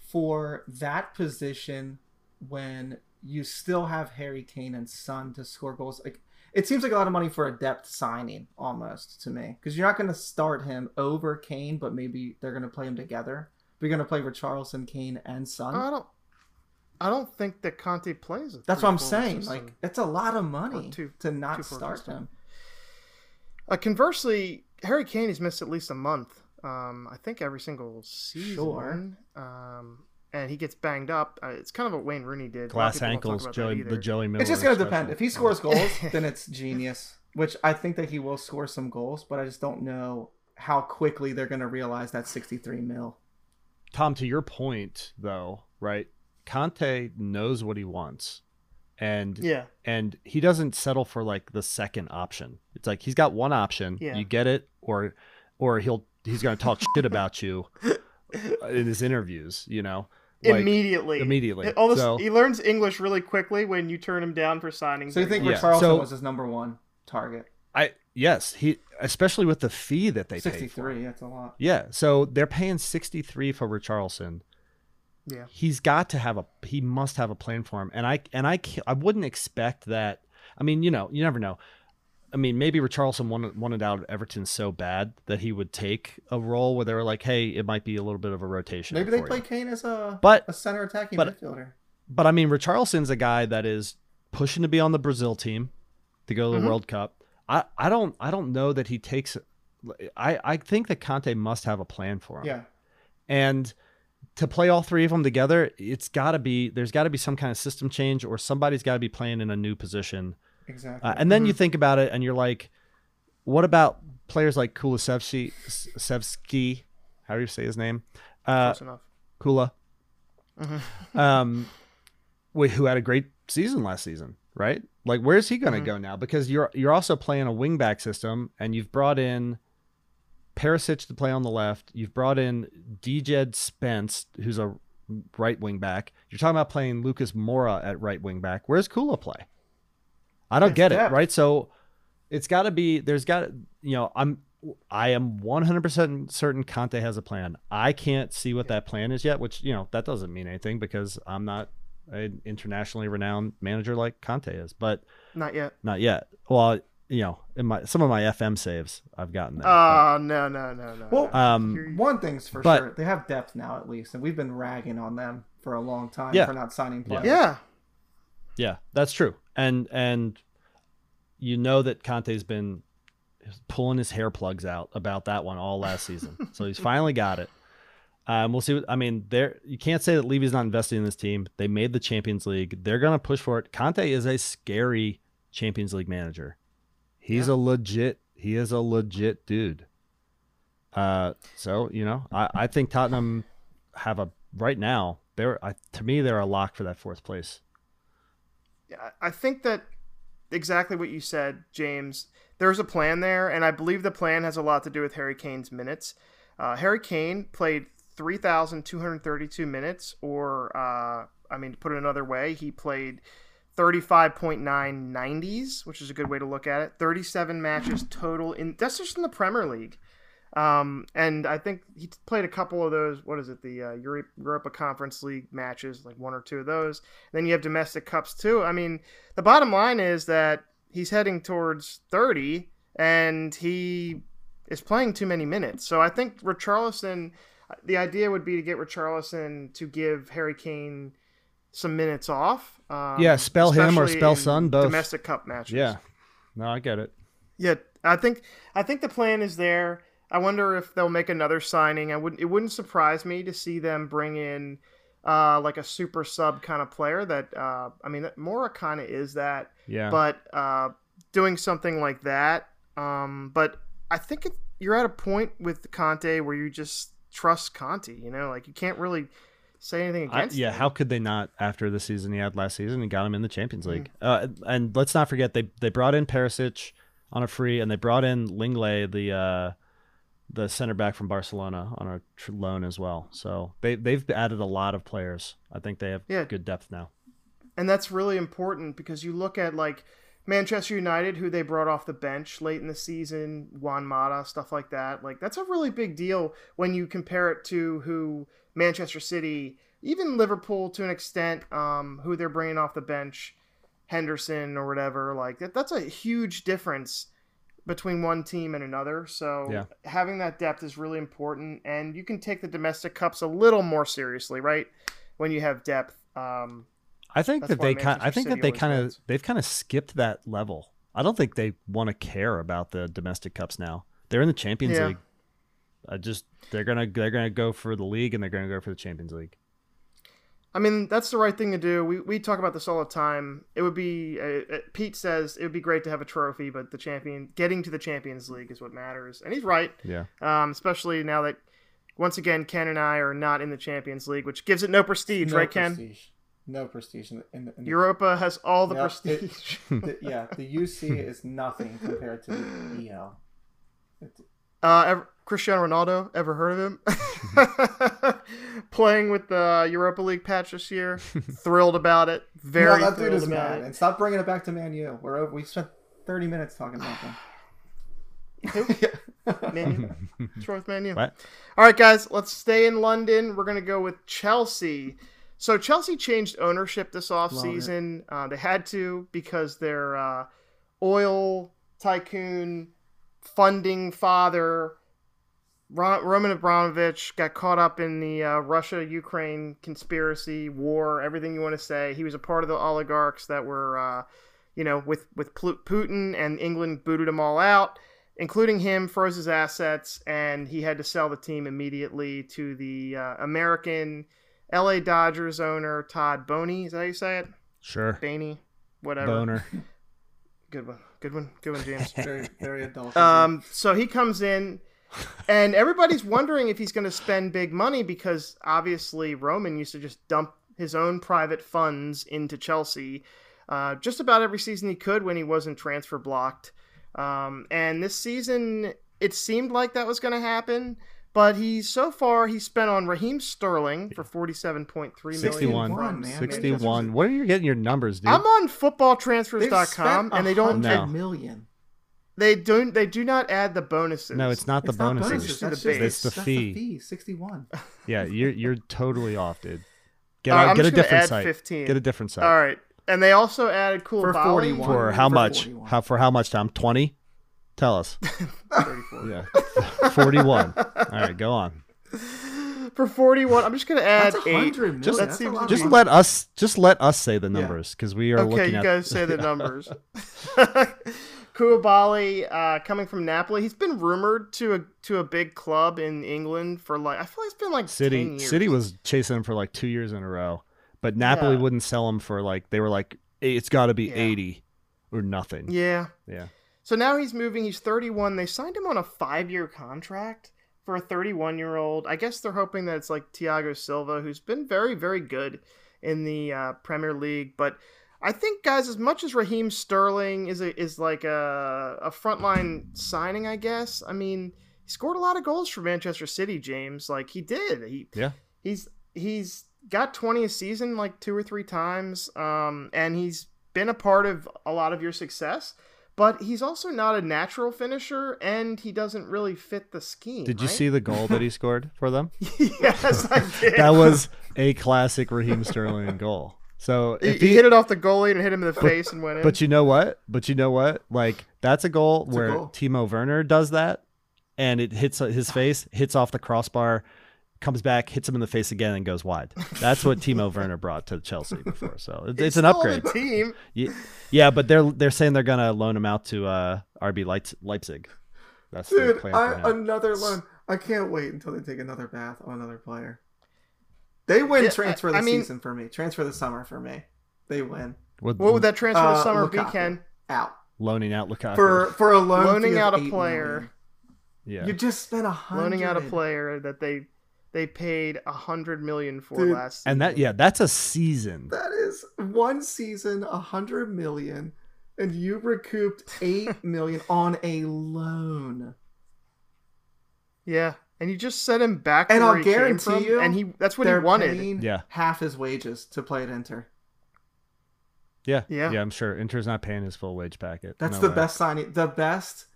for that position when you still have Harry Kane and Son to score goals. Like it seems like a lot of money for a depth signing almost to me because you're not going to start him over Kane, but maybe they're going to play him together. You're going to play with Richarlison, Kane, and Son. I don't. I don't think that Conte plays. A That's what I'm saying. system. Like it's a lot of money two- to not start system. him. Uh, conversely, Harry Kane has missed at least a month Um, I think every single season. Sure. Um, and he gets banged up. Uh, it's kind of what Wayne Rooney did. A lot of Glass people don't talk ankles, about Joey, the Joey Miller. It's just gonna depend. If he scores goals, then it's genius. Which I think that he will score some goals, but I just don't know how quickly they're gonna realize that 63 mil. Tom, to your point though, right? Conte knows what he wants, and Yeah, and he doesn't settle for like the second option. It's like he's got one option. Yeah. You get it, or or he'll he's gonna talk shit about you in his interviews. You know, Like, immediately. immediately. All this, So- he learns English really quickly when you turn him down for signing. So you think Yeah. Richarlison So- was his number one target? I yes, he especially with the fee that they paid for. 63. That's a lot. Yeah, so they're paying sixty three for Richarlison. Yeah. he's got to have a he must have a plan for him and i and i ca- i wouldn't expect that i mean you know you never know i mean maybe richarlison wanted, wanted out of everton so bad that he would take a role where they were like hey it might be a little bit of a rotation Maybe they play you. Kane as a But- a center attacking but- midfielder. but i mean richarlison's a guy that is pushing to be on the brazil team to go to the Mhm. world cup i i don't i don't know that he takes i i think that conte must have a plan for him Yeah. and to play all three of them together it's got to be there's got to be some kind of system change or somebody's got to be playing in a new position Exactly. uh, and then you think about it and you're like what about players like Kulusevski Sevsky, how do you say his name uh Close enough. kula Mhm. um wh- who had a great season last season right like where's he going to Mhm. go now because you're you're also playing a wingback system and you've brought in Perisic to play on the left. You've brought in Djed Spence, who's a right wing back. You're talking about playing Lucas Moura at right wing back. Where's Kula play? I don't It's get it, right? So it's got to be. There's got you know, I'm. I am 100% certain Conte has a plan. I can't see what that plan is yet, which, you know, that doesn't mean anything because I'm not an internationally renowned manager like Conte is, but Not yet. not yet. Well, you know, in my some of my FM saves I've gotten there. Oh no no no no. Well, no. Um, One thing's for But- sure, they have depth now at least, and we've been ragging on them for a long time Yeah. for not signing Yeah. players. yeah. Yeah, that's true. And and you know that Conte's been pulling his hair plugs out about that one all last season. so he's finally got it. Um, we'll see. What, I mean, there you can't say that Levy's not investing in this team. They made the Champions League. They're gonna push for it. Conte is a scary Champions League manager. He's a legit. He is a legit dude. Uh, so you know, I, I think Tottenham have a right now. They're I, to me they're a lock for that fourth place. I think that exactly what you said, James. There's a plan there, and I believe the plan has a lot to do with Harry Kane's minutes. Uh, Harry Kane played 3,232 minutes, or, uh, I mean, to put it another way, he played 35.9 90s, which is a good way to look at it. 37 matches total in that's just in the Premier League. Um, and I think he played a couple of those. What is it? The uh, Europe, Europa Conference League matches, like one or two of those. Then you have domestic cups too. I mean, the bottom line is that he's heading towards 30, and he is playing too many minutes. So I think Richarlison. The idea would be to get Richarlison to give Harry Kane some minutes off. Um, Yeah, spell him or spell Son, both. Domestic cup matches. Yeah. No, I get it. Yeah, I think I think the plan is there. I wonder if they'll make another signing. I wouldn't. It wouldn't surprise me to see them bring in uh, like a super sub kind of player. That uh, I mean, Moura kind of is that, Yeah. but uh, doing something like that. Um, but I think it, you're at a point with Conte where you just trust Conte. You know, like you can't really say anything I- against. yeah, him. how could they not after the season he had last season and got him in the Champions League? Mm-hmm. Uh, and let's not forget they they brought in Perisic on a free and they brought in Lenglet the uh, the center back from Barcelona on a tr- loan as well. So they they've added a lot of players. I think they have Yeah. good depth now. and that's really important because you look at like Manchester United, who they brought off the bench late in the season, Juan Mata, stuff like that. Like that's a really big deal when you compare it to who Manchester City, even Liverpool to an extent, um, who they're bringing off the bench, Henderson or whatever. Like that, that's a huge difference between one team and another. So Yeah. having that depth is really important, and you can take the domestic cups a little more seriously, right? When you have depth. Um, I think that they kind I think City that they kind of they've kind of skipped that level. I don't think they want to care about the domestic cups now. They're in the Champions Yeah. League. I just they're gonna they're gonna go for the league and they're gonna go for the Champions League. I mean, that's the right thing to do. We, we talk about this all the time. It would be uh, uh, Pete says it would be great to have a trophy, but the champion getting to the Champions League is what matters, and he's right. Yeah. Um, especially now that once again Ken and I are not in the Champions League, which gives it no prestige, No right, Ken? No prestige in the, in the, in the Europa has all the Yep, it- prestige. the- yeah, the UC is nothing compared to the EL. It's- Uh, ever, Cristiano Ronaldo, ever heard of him? Playing with the Europa League patch this year, thrilled about it. Very no, that dude is about mad. it. And stop bringing it back to Man U. We're over. We spent 30 minutes talking about them. Man U. What's wrong with Man U? What? All right, guys, let's stay in London. We're going to go with Chelsea. So Chelsea changed ownership this offseason. Uh, they had to because their uh, oil tycoon funding father, Ro- Roman Abramovich, got caught up in the uh, Russia-Ukraine conspiracy war. Everything you want to say. He was a part of the oligarchs that were, uh, you know, with with Putin and England booted them all out including him, froze his assets, and he had to sell the team immediately to the uh, American LA Dodgers owner Todd Boney. Is that how you say it? Sure. Boney, whatever. Boner. Good one. Good one. Good one, James. Very, very adult. Um, so he comes in, and everybody's wondering if he's going to spend big money because obviously Roman used to just dump his own private funds into Chelsea uh, just about every season he could when he wasn't transfer blocked. Um, and this season, it seemed like that was going to happen. But he so far he spent on Raheem Sterling for forty seven point three million. 61. One, man. 61. Where are you getting your numbers, dude? I'm on They've footballtransfers.com and they don't No. 100 million. They don't they do not add the bonuses. no, it's not the It's not bonuses. bonuses. Just That's the just base. It's the that's fee. fee. 61. Yeah, you're you're totally off, dude. Get, All right, out- get a different add site. 15. Get a different site. All right, and they also added Cool For 41. For how For much? 41. How for how much time? Twenty. Tell us. 34. Yeah, forty-one. All right, go on. For 41, I'm just gonna add That's a eight. Just- That's a seems Just let us just let us say the numbers because we are looking Okay, looking you at. guys say the numbers. Koulibaly, uh, coming from Napoli, he's been rumored to a to a big club in England for like I feel like it's been like 10 City years. City was chasing him for like two years in a row, but Napoli Yeah. wouldn't sell him for like they were like it's got to be Yeah. eighty or nothing. yeah. yeah. So now he's moving. He's 31. They signed him on a five year contract for a 31 year old. I guess they're hoping that it's like Thiago Silva, who's been very, very good in the uh, Premier League. But I think, guys, as much as Raheem Sterling is a, is like a, a frontline signing, I guess. I mean, he scored a lot of goals for Manchester City, James. Like he did. He Yeah. He's he's got 20 a season like two or three times, um, and he's been a part of a lot of your success but he's also not a natural finisher and he doesn't really fit the scheme. Did you right? see the goal that he scored for them? yes, I did. That was a classic Raheem Sterling goal. So he, if he he, hit it off the goalie and hit him in the face and went in. but you know what? But you know what? Like that's a goal a where goal. Timo Werner does that, and it hits his face, hits off the crossbar, comes back, hits him in the face again, and goes wide. That's what Timo Werner brought to Chelsea before. So it, it's an upgrade. the team. Ye- Yeah, but they're they're saying they're gonna loan him out to uh, RB Leipzig. That's Dude, plan I, another loan. I can't wait until they take another bath on another player. They win Yeah, transfer I- the I mean- season for me. Transfer the summer for me. They win. What, What would that transfer Uh, to summer be, Lukaku. Ken? Out loaning out Lukaku? for for a loan Loaning out a player. million. yeah, You just spent a hundred. Loaning out a player that they they paid a hundred million for Dude, last season. and that yeah, that's a season. That is one season, a hundred million, and you recouped eight million on a loan. yeah. And you just sent him back And where I'll he came guarantee from, you and he that's what he wanted. Yeah. half his wages to play at Inter. Yeah, Yeah. yeah, I'm sure Inter's not paying his full wage packet. That's No the way. best signing, the best,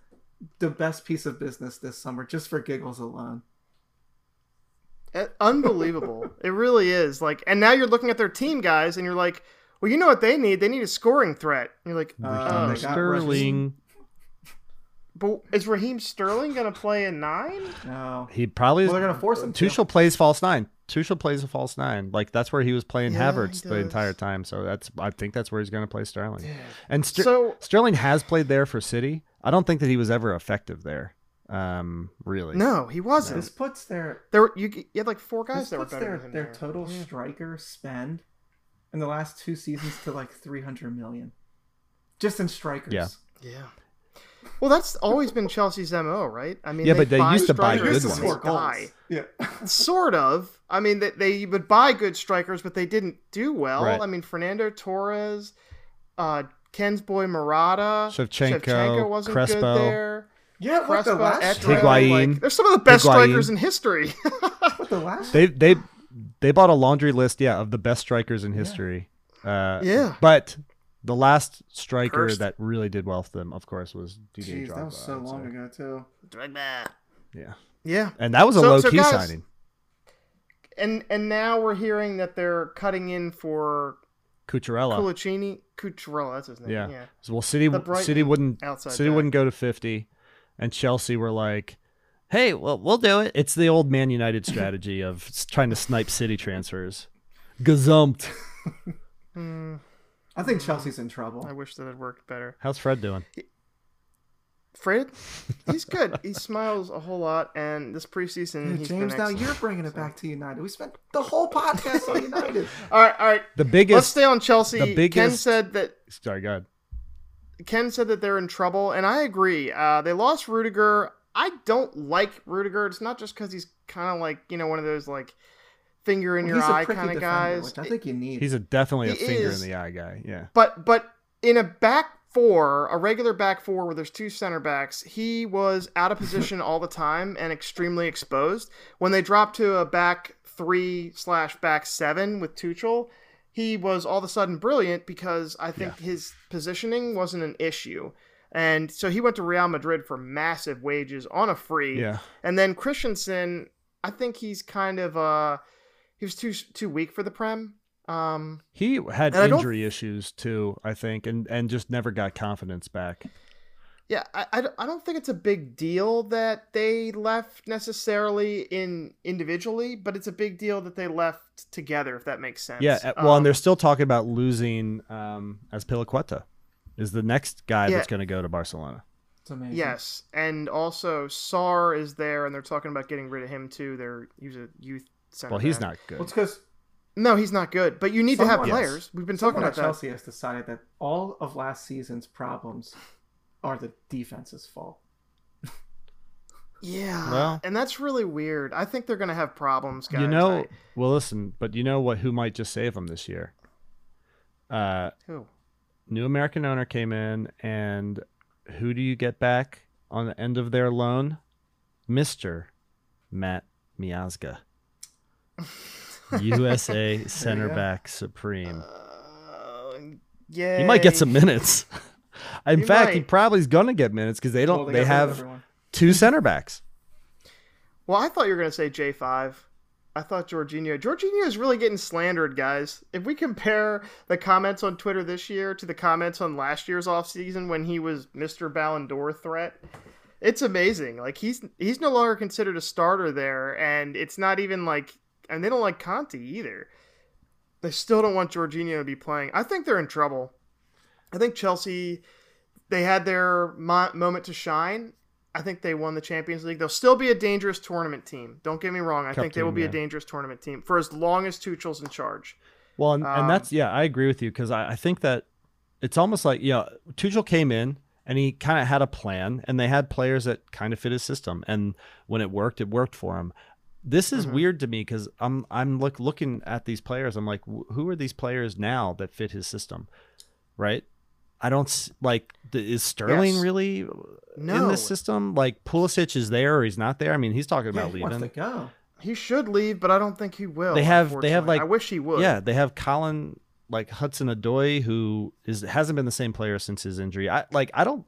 the best piece of business this summer, just for giggles alone. Uh, Unbelievable. it really is. Like, and now you're looking at their team, guys, and you're like, well, you know what they need? They need a scoring threat. And you're like, Uh, oh, they got Sterling. But is Raheem Sterling gonna play a nine? No, He probably well, they're gonna force him. To. Tuchel plays false nine. Tuchel plays a false nine. Like that's where he was playing Yeah, Havertz the entire time. So that's I think that's where he's going to play Sterling. Yeah. And Ster- So Sterling has played there for City. I don't think that he was ever effective there. Um, really. No, he wasn't. This puts their There, were, you, you had like four guys this that were puts better their, than their there. total Yeah. striker spend in the last two seasons to like 300 million. Just in strikers. Yeah. Yeah. Well, that's always been Chelsea's mo, right? I mean, Yeah, but they used to buy good and ones. they Score goals. Yeah. Sort of. I mean, they, they would buy good strikers, but they didn't do well. Right. I mean, Fernando Torres, uh, Ken's boy Morata, Shevchenko, wasn't Crespo. good there. Yeah, what the last Etra, Higuain. like, they're some of the best Higuain. strikers in history. What the last They they they bought a laundry list, yeah, of the best strikers in history. Uh, Yeah. But the last striker Cursed. that really did well for them, of course, was Didier Jeez, that was so long ago too. Yeah, yeah. and that was a So- low so key guys- signing. And and now we're hearing that they're cutting in for Cucurella. Culaccini. Cucurella, that's his name. Yeah. Yeah. So, well, City City wouldn't City back. wouldn't go to fifty, and Chelsea were like, "Hey, well, we'll do it." It's the old Man United strategy of trying to snipe City transfers. Gazumped. Hmm, I think Chelsea's in trouble. I wish that had worked better. How's Fred doing? Fred, he's good. he smiles a whole lot, and this preseason, Yeah, he's James, been now you're bringing it back to United. We spent the whole podcast on United. All right, all right. The biggest. Let's stay on Chelsea. the biggest. Ken biggest- said that Sorry, go ahead. Ken said that they're in trouble, and I agree. Uh, they lost Rudiger. I don't like Rudiger. It's not just because he's kind of like you know one of those like finger in your eye kind of defender, guys. which I think you need. He's a definitely a He finger is. in the eye guy. Yeah. But but in a back four, a regular back four where there's two center backs, he was out of position all the time and extremely exposed. When they dropped to a back three slash back seven with Tuchel, he was all of a sudden brilliant because I think his positioning wasn't an issue. And so he went to Real Madrid for massive wages on a free. Yeah. And then Christensen, I think he's kind of uh he was too too weak for the Prem. Um He had And I don't- injury issues too, I think, and and just never got confidence back. Yeah, I, I, don't- I don't think it's a big deal that they left necessarily in individually, but it's a big deal that they left together, if that makes sense. Yeah. uh, Well, Um, and they're still talking about losing um, Azpilicueta is the next guy Yeah. that's going to go to Barcelona. It's amazing. Yes, and also Sarr is there, and they're talking about getting rid of him too. They're he's a youth center. Well, he's back. not good. Well, it's because No, he's not good. But you need to have Someone- players. We've been talking someone about at that. Chelsea has decided that all of last season's problems are the defense's fault. Yeah, Well- and that's really weird. I think they're gonna have problems, guys. you know, I- well, listen, but you know what? Who might just save them this year? Uh, who? new American owner came in, and who do you get back on the end of their loan? Mister Matt Miazga, USA center back supreme. Uh, yeah, He might get some minutes. In He fact, he probably is going to get minutes because they don't. Well, they of have two center backs. Well, I thought you were going to say J5. I thought Jorginho. Jorginho is really getting slandered, guys. If we compare the comments on Twitter this year to the comments on last year's offseason when he was Mr. Ballon d'Or threat, it's amazing. Like he's he's no longer considered a starter there, and it's not even like and they don't like Conti either. They still don't want Jorginho to be playing. I think they're in trouble. I think Chelsea they had their mo- moment to shine. I think they won the Champions League. They'll still be a dangerous tournament team. Don't get me wrong. I Cup think they will team, be a dangerous tournament team for as long as Tuchel's in charge. Well, and, Um, and that's yeah, I agree with you because I, I think that it's almost like yeah, Tuchel came in and he kind of had a plan, and they had players that kind of fit his system, and when it worked, it worked for him. This is Mhm. weird to me because I'm I'm look looking at these players. I'm like, wh- who are these players now that fit his system, right? I don't like. Is Sterling Yes. really in No. this system? Like Pulisic is there or he's not there? I mean, he's talking Yeah, about he wants to go. He should leave, but I don't think he will. They have- they have, like- I wish he would. Yeah, they have Callum like Hudson-Odoi who is hasn't been the same player since his injury. I like I don't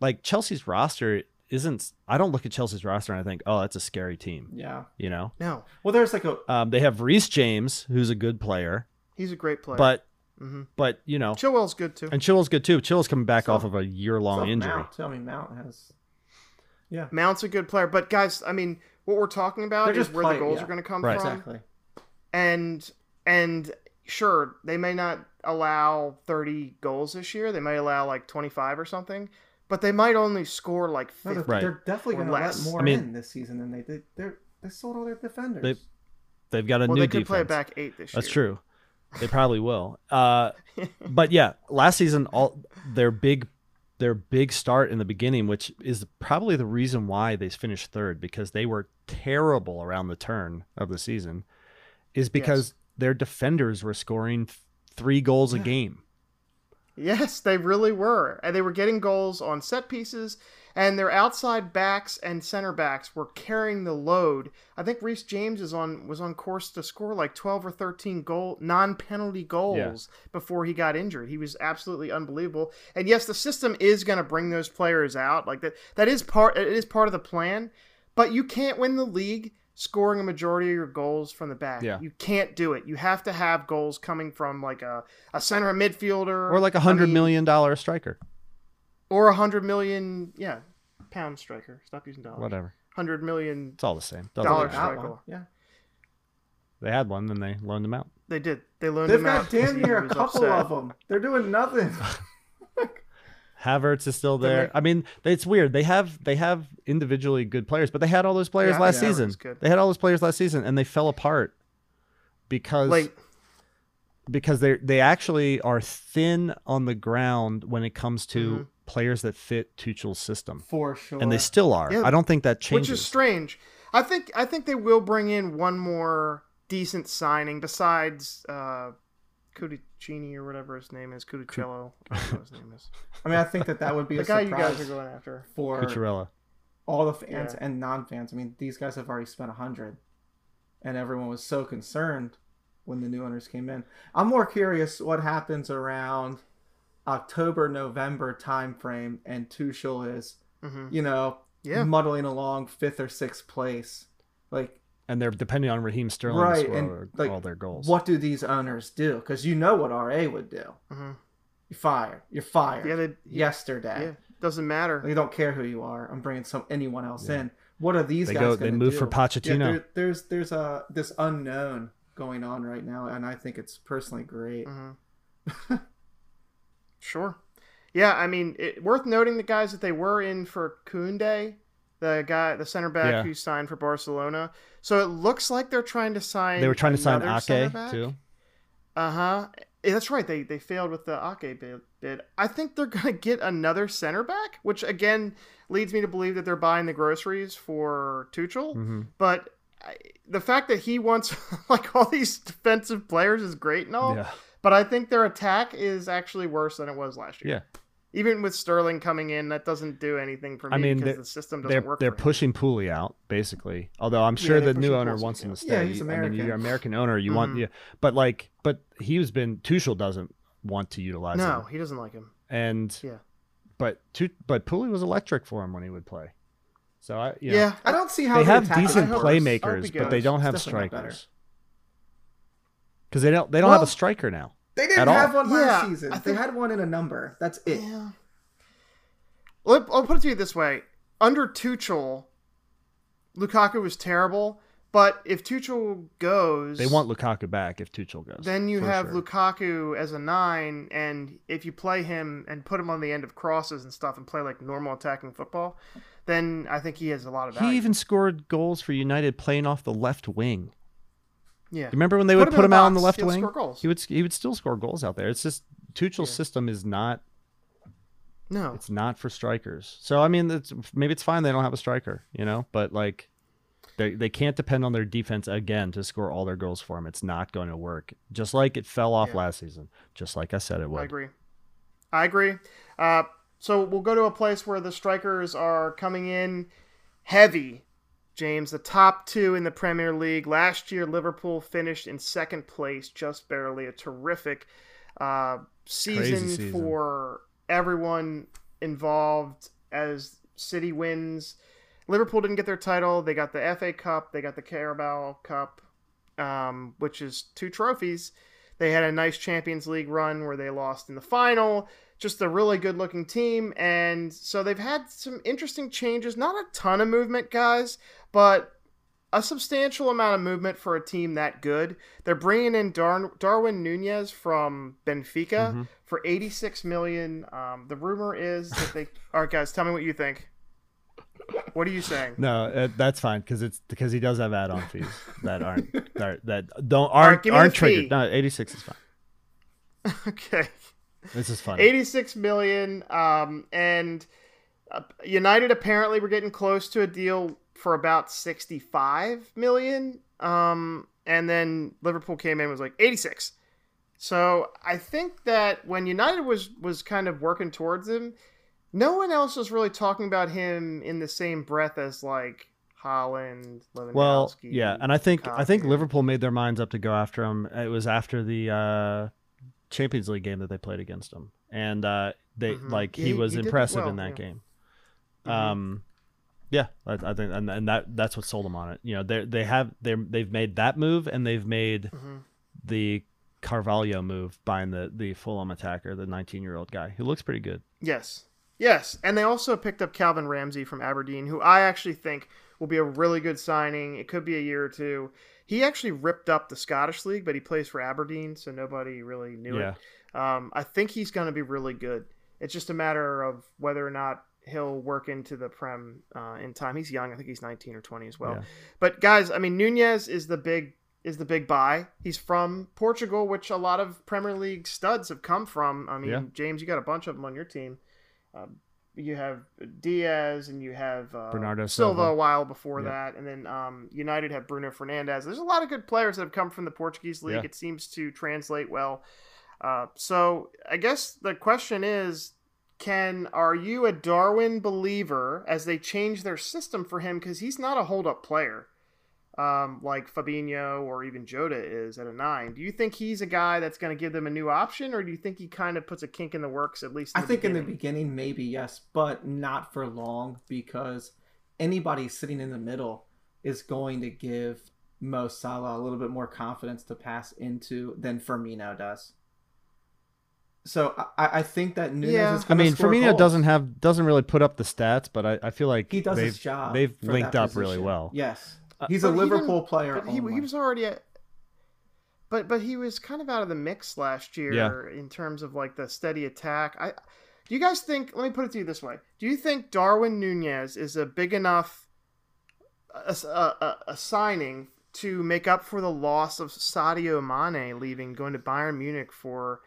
like Chelsea's roster isn't I don't look at Chelsea's roster and I think, "Oh, that's a scary team." Yeah. You know? No, Well, there's like a Um, they have Reece James, who's a good player, he's a great player. but hmm but you know, Chilwell's good too. and Chill's good too. Chill's coming back So- off of a year long so injury. Mount. I mean, Mount has. Yeah. Mount's a good player, but guys, I mean, what we're talking about They're is just where play- the goals yeah. are going to come Right. from. Exactly. and and sure they may not allow 30 goals this year they may allow like 25 or something but they might only score like No, 50. they're, Right. they're definitely going to let less. more I mean- in this season than they did. They're they sold all their defenders. They- They've got a well, new they could defense. play it back eight this That's year. true. They probably will. Uh, but yeah, last season, all their big, their big start in the beginning, which is probably the reason why they finished third, because they were terrible around the turn of the season, is because their defenders were scoring three goals a game. Yes, they really were. And they were getting goals on set pieces, and their outside backs and center backs were carrying the load. I think Reece James is on was on course to score like 12 or 13 goal non-penalty goals before he got injured. He was absolutely unbelievable. And yes, the system is going to bring those players out. Like that that is part it is part of the plan, but you can't win the league scoring a majority of your goals from the back. Yeah. You can't do it. You have to have goals coming from like a, a center midfielder Or like a hundred mean, million dollar striker. or a hundred million, yeah, pound striker. Stop using dollars. Whatever. Hundred million. It's all the same. Doesn't Dollar striker. one. Yeah. They had one, then they loaned him out. They did. They loaned them out. They've him got out. because damn near a couple upset. of them. They're doing nothing. Havertz is still there. I mean, it's weird. They have they have individually good players, but they had all those players Yeah, last yeah, season. They had all those players last season, and they fell apart because Like because they they actually are thin on the ground when it comes to Mhm. players that fit Tuchel's system, For sure. and they still are. Yeah. I don't think that changes, which is strange. I think I think they will bring in one more decent signing besides uh Cudicini or whatever his name is, Cudicello. I don't know what his name is. I mean, I think that that would be The a guy you guys are going after. for Cucurella. all the fans Yeah. and non-fans. I mean, these guys have already spent a hundred, and everyone was so concerned when the new owners came in. I'm more curious what happens around October, November timeframe, and Tuchel is, hmm you know, Yeah. muddling along fifth or sixth place. Like, and they're depending on Raheem Sterling Right, to score and, like, all their goals. what do these owners do? Because you know what RA would do. hmm You fire. You're fired. Yeah, they, yesterday. yeah, doesn't matter. They don't care who you are. I'm bringing some anyone else Yeah. in. What are these They guys go- they move do? for Pochettino. Yeah, there, there's there's a this unknown going on right now, and I think it's personally great. hmm sure. Yeah, I mean, it, worth noting the guys that they were in for Kounde, the guy, the center back Yeah. who signed for Barcelona. So it looks like they're trying to sign. they were trying to sign Ake too. Uh huh. That's right. They they failed with the Ake bid. I think they're gonna get another center back, which again leads me to believe that they're buying the groceries for Tuchel. hmm But I, the fact that he wants like all these defensive players is great and all. Yeah, But I think their attack is actually worse than it was last year. yeah. Even with Sterling coming in, that doesn't do anything for me I mean, because the system doesn't They're work. they're pushing Pooley out basically. Although I'm sure they're the new owner wants him to stay. Yeah, he's I mean, American. you're an American owner. You want Mhm. yeah, but like, but he's been Tuchel doesn't want to utilize No, him, he doesn't like him. and Yeah. but but Pooley was electric for him when he would play. So I you know, Yeah, I don't see how they the have decent I hope- worse. I hope he playmakers, but they don't have It's better. strikers because they don't they don't have a striker now. They didn't At have all. one last Yeah, season. I They had one in a number. That's it. Yeah. Well, I'll put it to you this way: under Tuchel, Lukaku was terrible. But if Tuchel goes, They want Lukaku back if Tuchel goes. Then you have sure. Lukaku as a nine, and if you play him and put him on the end of crosses and stuff and play like normal attacking football, then I think he has a lot of value. He even scored goals for United playing off the left wing. Yeah. You remember when they Put would him put him the out on the left wing? score goals. He would he would still score goals out there. It's just Tuchel's Yeah. system is not No, it's not for strikers. So I mean, it's, maybe it's fine they don't have a striker, you know, but like they they can't depend on their defense again to score all their goals for them. It's not going to work. Just like it fell off Yeah. last season. Just like I said it would. I agree. I agree. Uh, so we'll go to a place where the strikers are coming in heavy. James, the top two in the Premier League. Last year, Liverpool finished in second place, just barely. A terrific uh, season, season. for everyone involved as City wins. Liverpool didn't get their title. They got the FA Cup. They got the Carabao Cup, um, which is two trophies. They had a nice Champions League run where they lost in the final. Just a really good looking team. And so they've had some interesting changes. Not a ton of movement, guys, but a substantial amount of movement for a team that good. They're bringing in Dar- Darwin Nunez from Benfica Mhm. for 86 million. Um, the rumor is that they. All right, guys, tell me what you think. What are you saying? No, uh, that's fine because it's because he does have add-on fees that aren't that, that don't aren't me aren't fee. triggered. No, eighty-six is fine. okay. This is funny. 86 million um and uh, united apparently were getting close to a deal for about 65 million um and then liverpool came in and was like 86 so i think that when united was was kind of working towards him no one else was really talking about him in the same breath as like Haaland Lewandowski, Well, yeah, and I think I think Liverpool made their minds up to go after him. It was after the uh, Champions League game that they played against him, and uh, they Mhm. like he he- was he impressive well, in that yeah. game. Mhm. Um, yeah, I, I think, and, and that that's what sold them on it. You know, they they have they they've made that move, and they've made Mhm. the Carvalho move, buying the the Fulham attacker, the 19 year old guy who looks pretty good. Yes. Yes. And they also picked up Calvin Ramsay from Aberdeen, who I actually think will be a really good signing. It could be a year or two. He actually ripped up the Scottish League, but he plays for Aberdeen, so nobody really knew Yeah. it. Um, I think he's going to be really good. It's just a matter of whether or not he'll work into the Prem uh, in time. He's young. I think he's 19 or 20 as well. Yeah. But guys, I mean, Nunez is the big is the big buy. He's from Portugal, which a lot of Premier League studs have come from. I mean, Yeah. James, you got a bunch of them on your team. Um, you have Diaz and you have uh, Bernardo Silva, Silva. a while before Yeah. that, and then um, United have Bruno Fernandes. There's a lot of good players that have come from the Portuguese league. It seems to translate well. Uh, so I guess the question is, can are you a Darwin believer as they change their system for him because he's not a hold up player um, like Fabinho or even Jota is at a nine. Do you think he's a guy that's going to give them a new option, or do you think he kind of puts a kink in the works at least? In I the think in the beginning, maybe yes, but not for long because anybody sitting in the middle is going to give Mo Salah a little bit more confidence to pass into than Firmino does. So I, I think that Nunez Yeah. is I mean, score Firmino goals. doesn't have doesn't really put up the stats, but I, I feel like He does they've, his job. They've linked that up really well. Yes, Uh, he's But a Liverpool didn't- player. But he, he was already at. But but he was kind of out of the mix last year Yeah. in terms of like the steady attack. I do you guys think? Let me put it to you this way: Do you think Darwin Nunez is a big enough a, a, a- a signing to make up for the loss of Sadio Mane leaving, going to Bayern Munich for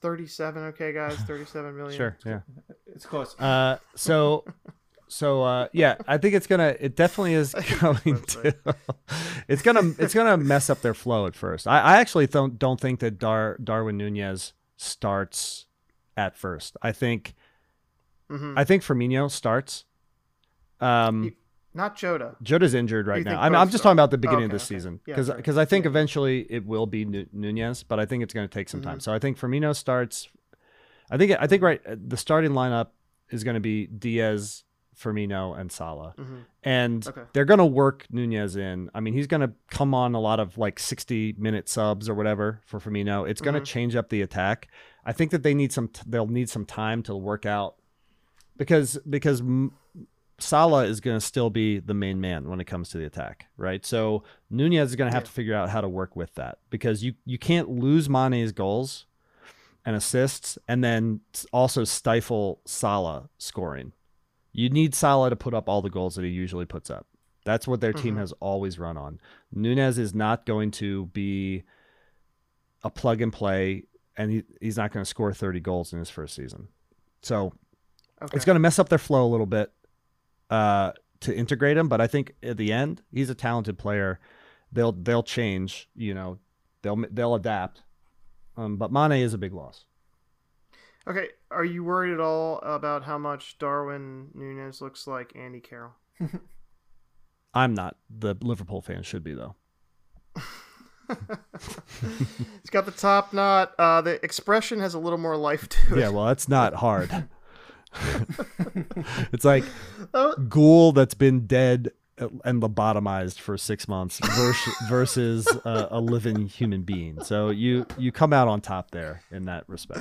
thirty-seven? Okay, guys, thirty-seven million. Sure, yeah. It's close. Uh, so, so uh, yeah, I think it's gonna. It definitely is going to. it's gonna. It's gonna mess up their flow at first. I, I actually don't don't think that Dar Darwin Nunez starts at first. I think hmm I think Firmino starts. Um, Not Jota. Jota's injured right now. I'm, I'm just talking about the beginning Okay, of this okay. season Yeah, because sure. I think eventually it will be Nu- Nunez, but I think it's going to take some Mm-hmm. time. So I think Firmino starts. I think I think right the starting lineup is going to be Diaz, Firmino, and Salah, hmm and Okay. they're going to work Nunez in. I mean, he's going to come on a lot of like 60 minute subs or whatever for Firmino. It's going to Mhm. change up the attack. I think that they need some. T- they'll need some time to work out because because Salah is going to still be the main man when it comes to the attack, right? So Nunez is going to have Yeah. to figure out how to work with that because you you can't lose Mane's goals and assists and then also stifle Salah scoring. You need Salah to put up all the goals that he usually puts up. That's what their team Mhm. has always run on. Nunez is not going to be a plug and play, and he, he's not going to score 30 goals in his first season. So Okay. it's going to mess up their flow a little bit uh, to integrate him. But I think at the end, he's a talented player. They'll they'll change. You know, they'll they'll adapt. Um, but Mane is a big loss. Okay, are you worried at all about how much Darwin Nunez looks like Andy Carroll? I'm not. The Liverpool fans should be though. He's got the top knot. Uh, the expression has a little more life to it. Yeah, well, that's not hard. it's like Oh, ghoul that's been dead and lobotomized for six months versus, versus a, a living human being. So you you come out on top there in that respect.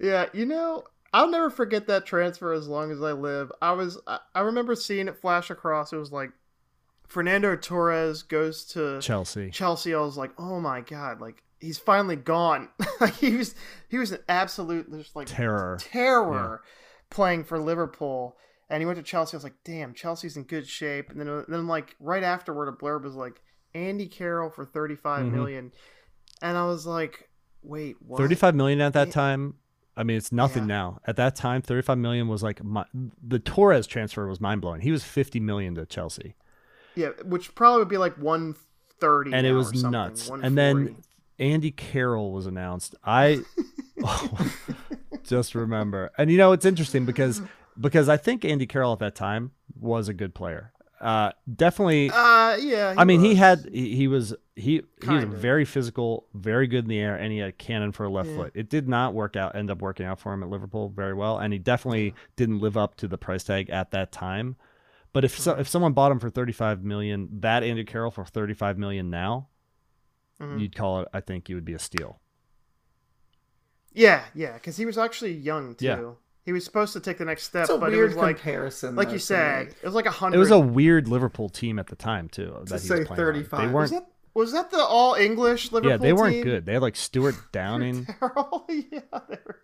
yeah, you know, I'll never forget that transfer as long as I live. I was, I, I remember seeing it flash across. It was like Fernando Torres goes to Chelsea. Chelsea. I was like, oh my god, like he's finally gone. like he was he was an absolute just like Terror. terror playing for Liverpool. And he went to Chelsea. I was like, damn, Chelsea's in good shape. And then then like right afterward, a blurb was like Andy Carroll for thirty five Mhm. million, and I was like, wait, what? 35 million at that Yeah. time. I mean, it's nothing Yeah. now. At that time, 35 million was like my, the Torres transfer was mind blowing. He was 50 million to Chelsea, Yeah, which probably would be like one thirty, and it was nuts. And then Andy Carroll was announced. I just remember, and you know, it's interesting because because I think Andy Carroll at that time was a good player. Uh, definitely. uh, yeah, I mean, he had he, he was he he was of. very physical, very good in the air, and he had a cannon for a left Yeah. foot. It did not work out, end up working out for him at Liverpool very well, and he definitely didn't live up to the price tag at that time. But if so, if someone bought him for thirty five million, that Andy Carroll for thirty five million now, Mhm. you'd call it. I think you would be a steal. Yeah, yeah, because he was actually young too. Yeah. He was supposed to take the next step, It's a but weird it was like, comparison. like though, you to said, it was like a hundred. It was a weird Liverpool team at the time too. To That say was playing on. 35. They Was weren't. Was that was that the all English Liverpool? yeah, they weren't team? good. They had like Stuart Downing. Terrible. yeah, they were,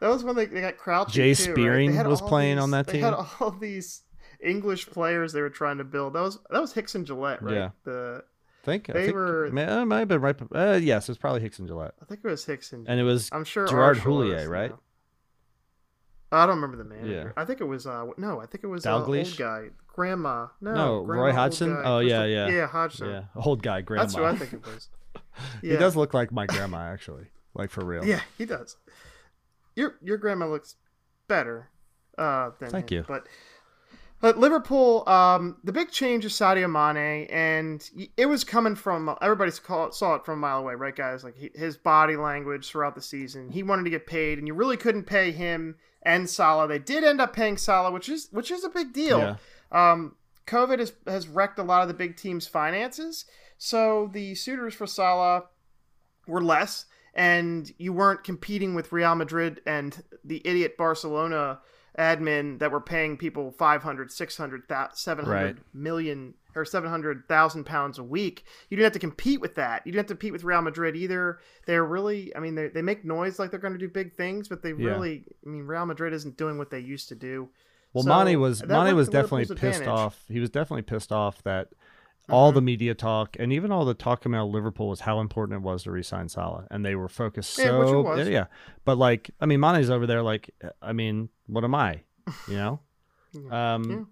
that was when they, they got Crouchy. Jay too. Spearing They had was all playing on these- that They had team. all these English players they were trying to build. That was that was Hicks and Gillett, right? Yeah. The think I think were- may- uh, might have been right. Uh, yes, it's probably Hicks and Gillett, I think it was Hicks and. and it was I'm sure Gerard Houllier, right? now. I don't remember the manager. Yeah. I think it was uh no, I think it was uh, old guy, Grandma. No, No, Grandma, Roy Hodgson? Oh, yeah, Crystal- yeah. yeah, Hodgson. yeah, old guy grandma. That's who I think it was. He does look like my grandma, actually, like for real. Yeah, he does. Your your grandma looks better uh, than Thank him, you. But but Liverpool, um, the big change is Sadio Mane, and it was coming from everybody saw saw it from a mile away, right, guys? Like he, his body language throughout the season, he wanted to get paid, and you really couldn't pay him and Salah. They did end up paying Salah, which is which is a big deal. Yeah. Um, COVID has, has wrecked a lot of the big teams' finances. So the suitors for Salah were less, and you weren't competing with Real Madrid and the idiot Barcelona admin that were paying people 500, 600, 700 Right. million or 700,000 pounds a week. You didn't have to compete with that. You didn't have to compete with Real Madrid either. They're really, I mean, they, they make noise like they're going to do big things, but they Yeah. really, I mean, Real Madrid isn't doing what they used to do. Well, So, was Mane was definitely pissed advantage. off. He was definitely pissed off that all Mhm. the media talk and even all the talk about Liverpool was how important it was to re-sign Salah, and they were focused Yeah, so was. yeah. But like, I mean, Mane's over there. Like, I mean, what am I? You know. Um, Yeah.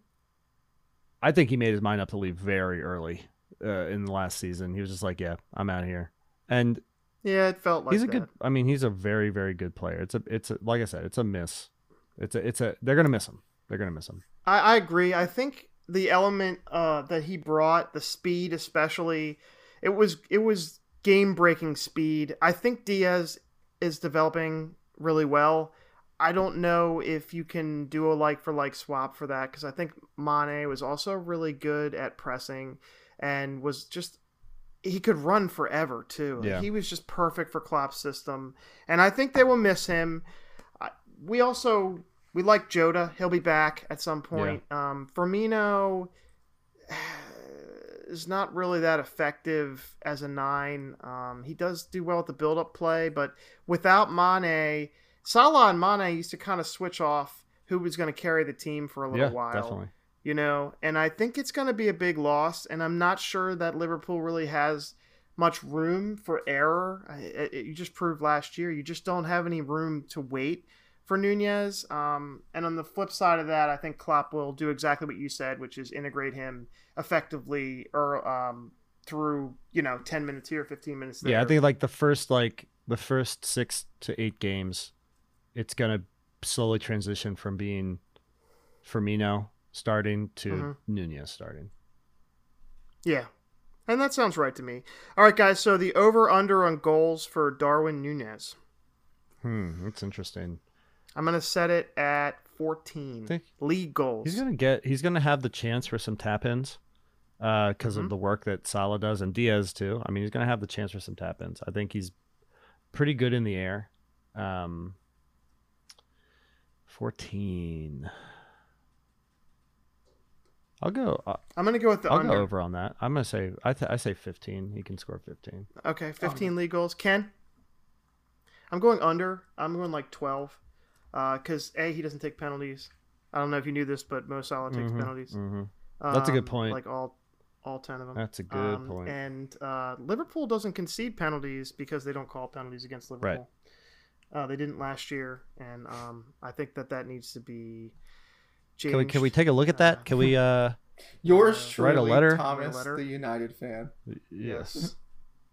I think he made his mind up to leave very early uh, in the last season. He was just like, "Yeah, I'm out of here," and Yeah, it felt like he's a that. good. I mean, he's a very, very good player. It's a, it's a, like I said, it's a miss. It's a, it's a. They're gonna miss him. They're gonna miss him. I, I agree. I think the element uh, that he brought, the speed especially, it was it was game breaking speed. I think Diaz is developing really well. I don't know if you can do a like for like swap for that because I think Mane was also really good at pressing and was just he could run forever too. Yeah. He was just perfect for Klopp's system, and I think they will miss him. We also we like Jota. He'll be back at some point. Um, Firmino is not really that effective as a nine. Um, he does do well at the build-up play, but without Mane, Salah and Mane used to kind of switch off who was going to carry the team for a little yeah, while definitely. you know, and I think it's going to be a big loss, and I'm not sure that Liverpool really has much room for error. It, it- you just proved last year you just don't have any room to wait for Nunez. Um, and on the flip side of that, I think Klopp will do exactly what you said, which is integrate him effectively or um, through you know 10 minutes here, 15 minutes there. Yeah, I think like the first like the first six to eight games, it's gonna slowly transition from being Firmino starting to Mhm. Nunez starting. Yeah. And that sounds right to me. All right, guys. So the over under on goals for Darwin Nunez. Hmm, that's interesting. I'm gonna set it at 14 Think- league goals. He's gonna get. He's gonna have the chance for some tap ins, because Mhm. of the work that Salah does and Diaz too. I mean, he's gonna have the chance for some tap ins. I think he's pretty good in the air. Um, Fourteen. I'll go. Uh, I'm gonna go with the I'll under. go over on that. I'm gonna say I th- I say 15. He can score 15. Okay, 15 league goals. Ken? I'm going under. I'm going like 12. Because, A, he doesn't take penalties. I don't know if you knew this, but Mo Salah takes Mhm, penalties. mhm. That's a good Um, point. Like all all 10 of them. That's a good Um, point. And uh, Liverpool doesn't concede penalties because they don't call penalties against Liverpool. Uh, they didn't last year, and um, I think that that needs to be changed. Can we can we take a look at that? Can we uh Yours Uh, truly, write a letter? Thomas, a letter? the United fan. yes.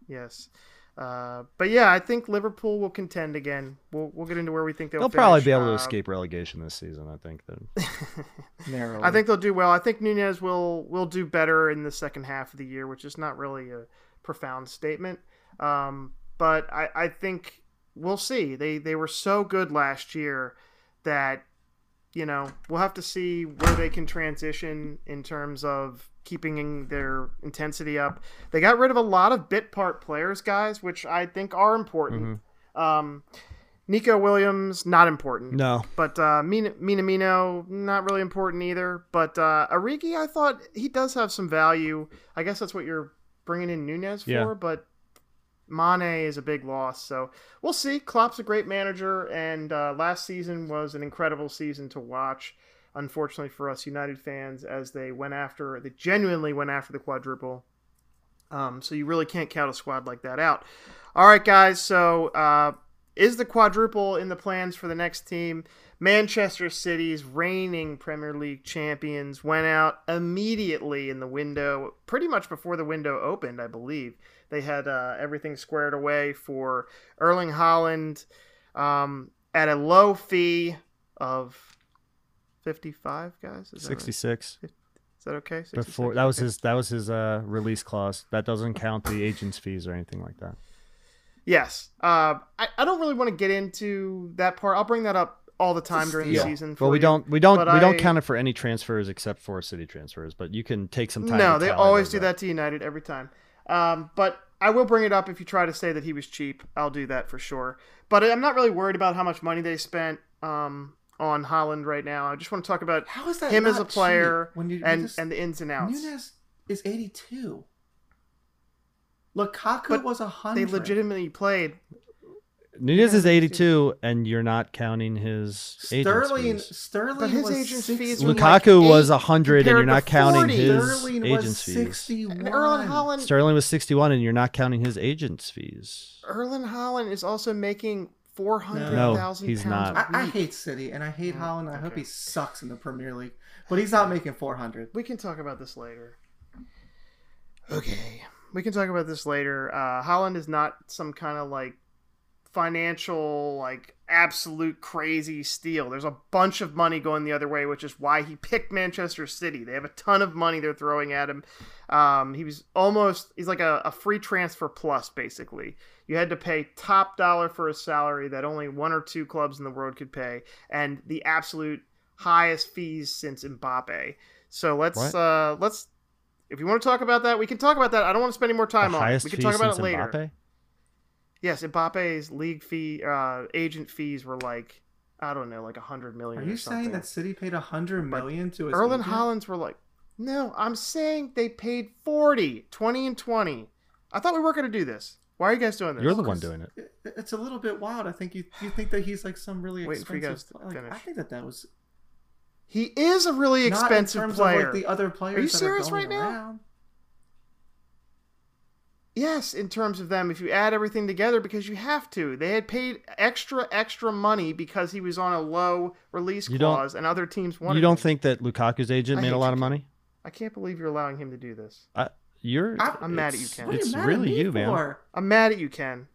Yes. Uh, but yeah, I think Liverpool will contend again. We'll, we'll get into where we think they'll, They'll probably be able to Uh, escape relegation this season, I think then. Narrowly. I think they'll do well. I think Nunez will will do better in the second half of the year, which is not really a profound statement. Um, but I, I think we'll see. They they were so good last year that you know we'll have to see where they can transition in terms of keeping their intensity up. They got rid of a lot of bit part players, guys, which I think are important. Um, Neco Williams not important. No. But uh, Min- Minamino, not really important either. But uh, Origi, I thought he does have some value. I guess that's what you're bringing in Nunez for. Yeah. But Mane is a big loss. So we'll see. Klopp's a great manager, and uh, last season was an incredible season to watch. Unfortunately for us United fans, as they went after, they genuinely went after the quadruple. Um, so you really can't count a squad like that out. All right, guys. So uh, is the quadruple in the plans for the next team? Manchester City's reigning Premier League champions went out immediately in the window, pretty much before the window opened, I believe. They had uh, everything squared away for Erling Haaland um, at a low fee of 55 guys. Is that, right? 66. Is that okay? Before that was Okay. his that was his uh release clause. That doesn't count the agent's fees or anything like that. Yes. Uh, I, I don't really want to get into that part. I'll bring that up all the time during the steal. season. For Well, we you. don't we don't but we don't count it for any transfers except for city transfers, but you can take some time. No, they always do up. that to United every time. Um, but I will bring it up if you try to say that he was cheap. I'll do that for sure. But I'm not really worried about how much money they spent um, on Haaland right now. I just want to talk about How is that him as a player when you, and just- and the ins and outs. Nunez is 82. Lukaku But was They 100. legitimately played. Nunez is 82 and you're not counting his Sterling agent's fees. Sterling But his was agent's 60 fees were like Lukaku was eight 100 and compared you're to not counting 40. his Sterling was agent's fees. 61. And Haaland Sterling was 61 and you're not counting his agent's fees. Erling Haaland is also making four hundred No, thousand he's pounds. not. a I, I week. hate City and I hate Haaland. I hope he sucks in the Premier League, but he's not making 400. We can talk about this later. Okay. We can talk about this later. Uh, Haaland is not some kind of like financial, like absolute crazy steal. There's a bunch of money going the other way, which is why he picked Manchester City. They have a ton of money they're throwing at him. Um, he was almost, he's like a, a free transfer plus, basically. You had to pay top dollar for a salary that only one or two clubs in the world could pay, and the absolute highest fees since Mbappe. So let's What? uh let's if you want to talk about that, we can talk about that. I don't want to spend any more time the on it. We can talk about it later. Mbappe? Yes, Mbappe's league fee, uh, agent fees were like I don't know, like a hundred million. Are or you something. saying that City paid a 100 million to his Erling agent? Haaland's were like, no, I'm saying they paid 40, 20 and 20. I thought we weren't going to do this. Why are you guys doing this? You're the one doing it. It- It's a little bit wild. I think you you think that he's like some really Waiting for you expensive. guys to like, finish. I think that that was He is a really not in expensive terms player. Of like the other players. Are you that serious going right now? Around. Yes, in terms of them, if you add everything together, because you have to. They had paid extra, extra money because he was on a low release You clause, and other teams wanted. You don't him. think that Lukaku's agent I made a lot of money? I can't believe you're allowing him to do this. You're. I- I'm mad at you, Ken. It's you really you, man. for? I'm mad at you, Ken.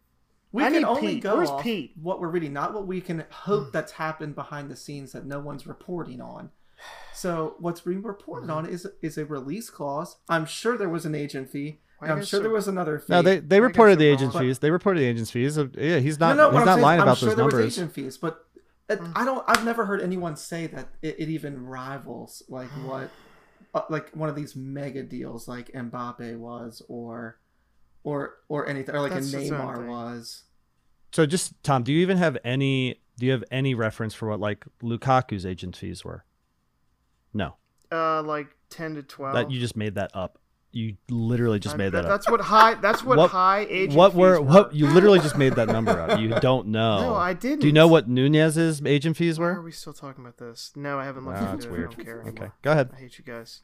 We I can only Pete. go Where's off Pete? what we're reading, not what we can hope hmm. that's happened behind the scenes that no one's reporting on. So what's being reported hmm. on is is a release clause. I'm sure there was an agent fee. Why I'm sure there was another fee. No, they they reported the they're agent's wrong. fees. They reported the agent's fees. Uh, Yeah, he's not. no, no, he's what I'm not saying is lying I'm about sure those there was agent fees, but it, Mm. I don't. I've never heard anyone say that it, it even rivals like what, uh, like one of these mega deals like Mbappe was, or, or or anything, or like That's a Neymar was. So just Tom, do you even have any? Do you have any reference for what like Lukaku's agent fees were? No. uh, like ten to twelve. That you just made that up. You literally just I- made that up. That's what high. That's what, What- high agent What fees were what? You literally just made that number up. You don't know. No, I didn't. Do you know what Nunez's agent fees Why were? are we still talking about this? No, I haven't looked Wow, into that's it. weird. I don't care Okay, go ahead. I hate you guys.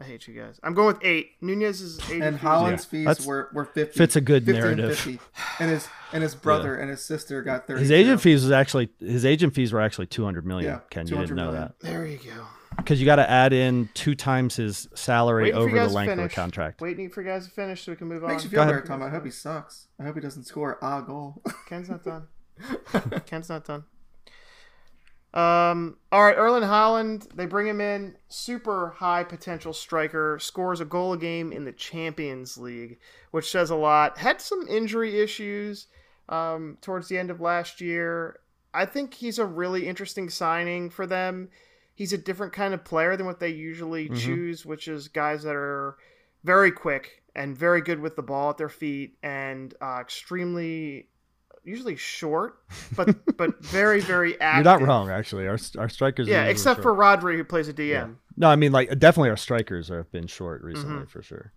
I hate you guys. I'm going with eight. Nunez's agent and fees. Haaland's Yeah, fees that's- were, were fifty. fits a good 50 and narrative. 50. And his and his brother and his sister got thirty. His agent fees was actually his agent fees were actually two hundred million. Yeah, Ken, you didn't 200 know million. that There you go. Because you got to add in two times his salary Waiting for over you the guys to length of the finish. contract. Waiting for you guys to finish so we can move on. Makes you Go feel ahead. better, Tom. I hope he sucks. I hope he doesn't score a goal. Ken's not done. Ken's not done. Um. All right, Erling Haaland. They bring him in. Super high potential striker. Scores a goal a game in the Champions League, which says a lot. Had some injury issues um, towards the end of last year. I think he's a really interesting signing for them. He's a different kind of player than what they usually Mhm. choose, which is guys that are very quick and very good with the ball at their feet and uh, extremely usually short, but but very very active. You're not wrong, actually. Our our strikers. Yeah, except for Rodri, who plays a DM. Yeah. no, I mean like definitely our strikers have been short recently Mm-hmm. for sure.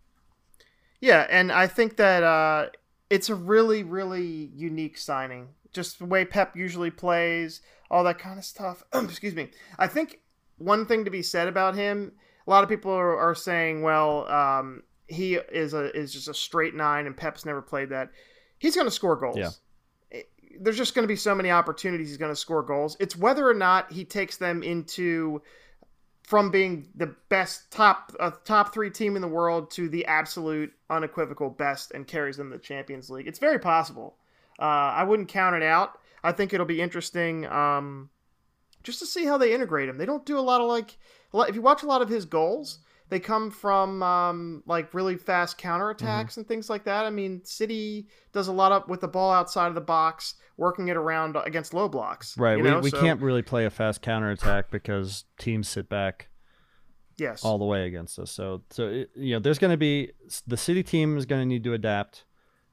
Yeah, and I think that uh, it's a really, really unique signing. Just the way Pep usually plays, all that kind of stuff. Excuse me. I think one thing to be said about him, a lot of people are, are saying, well, um, he is a is just a straight nine, and Pep's never played that. He's going to score goals. Yeah. It- There's just going to be so many opportunities he's going to score goals. It's whether or not he takes them into from being the best top uh, top three team in the world to the absolute unequivocal best and carries them to the Champions League. It's very possible. Uh, I wouldn't count it out. I think it'll be interesting um, just to see how they integrate him. They don't do a lot of like lot- if you watch a lot of his goals, they come from um, like really fast counterattacks and things like that. I mean, City does a lot of with the ball outside of the box, working it around against low blocks. Right. you we know? we So, can't really play a fast counterattack because teams sit back Yes. all the way against us. So so it, you know there's going to be the city team is going to need to adapt,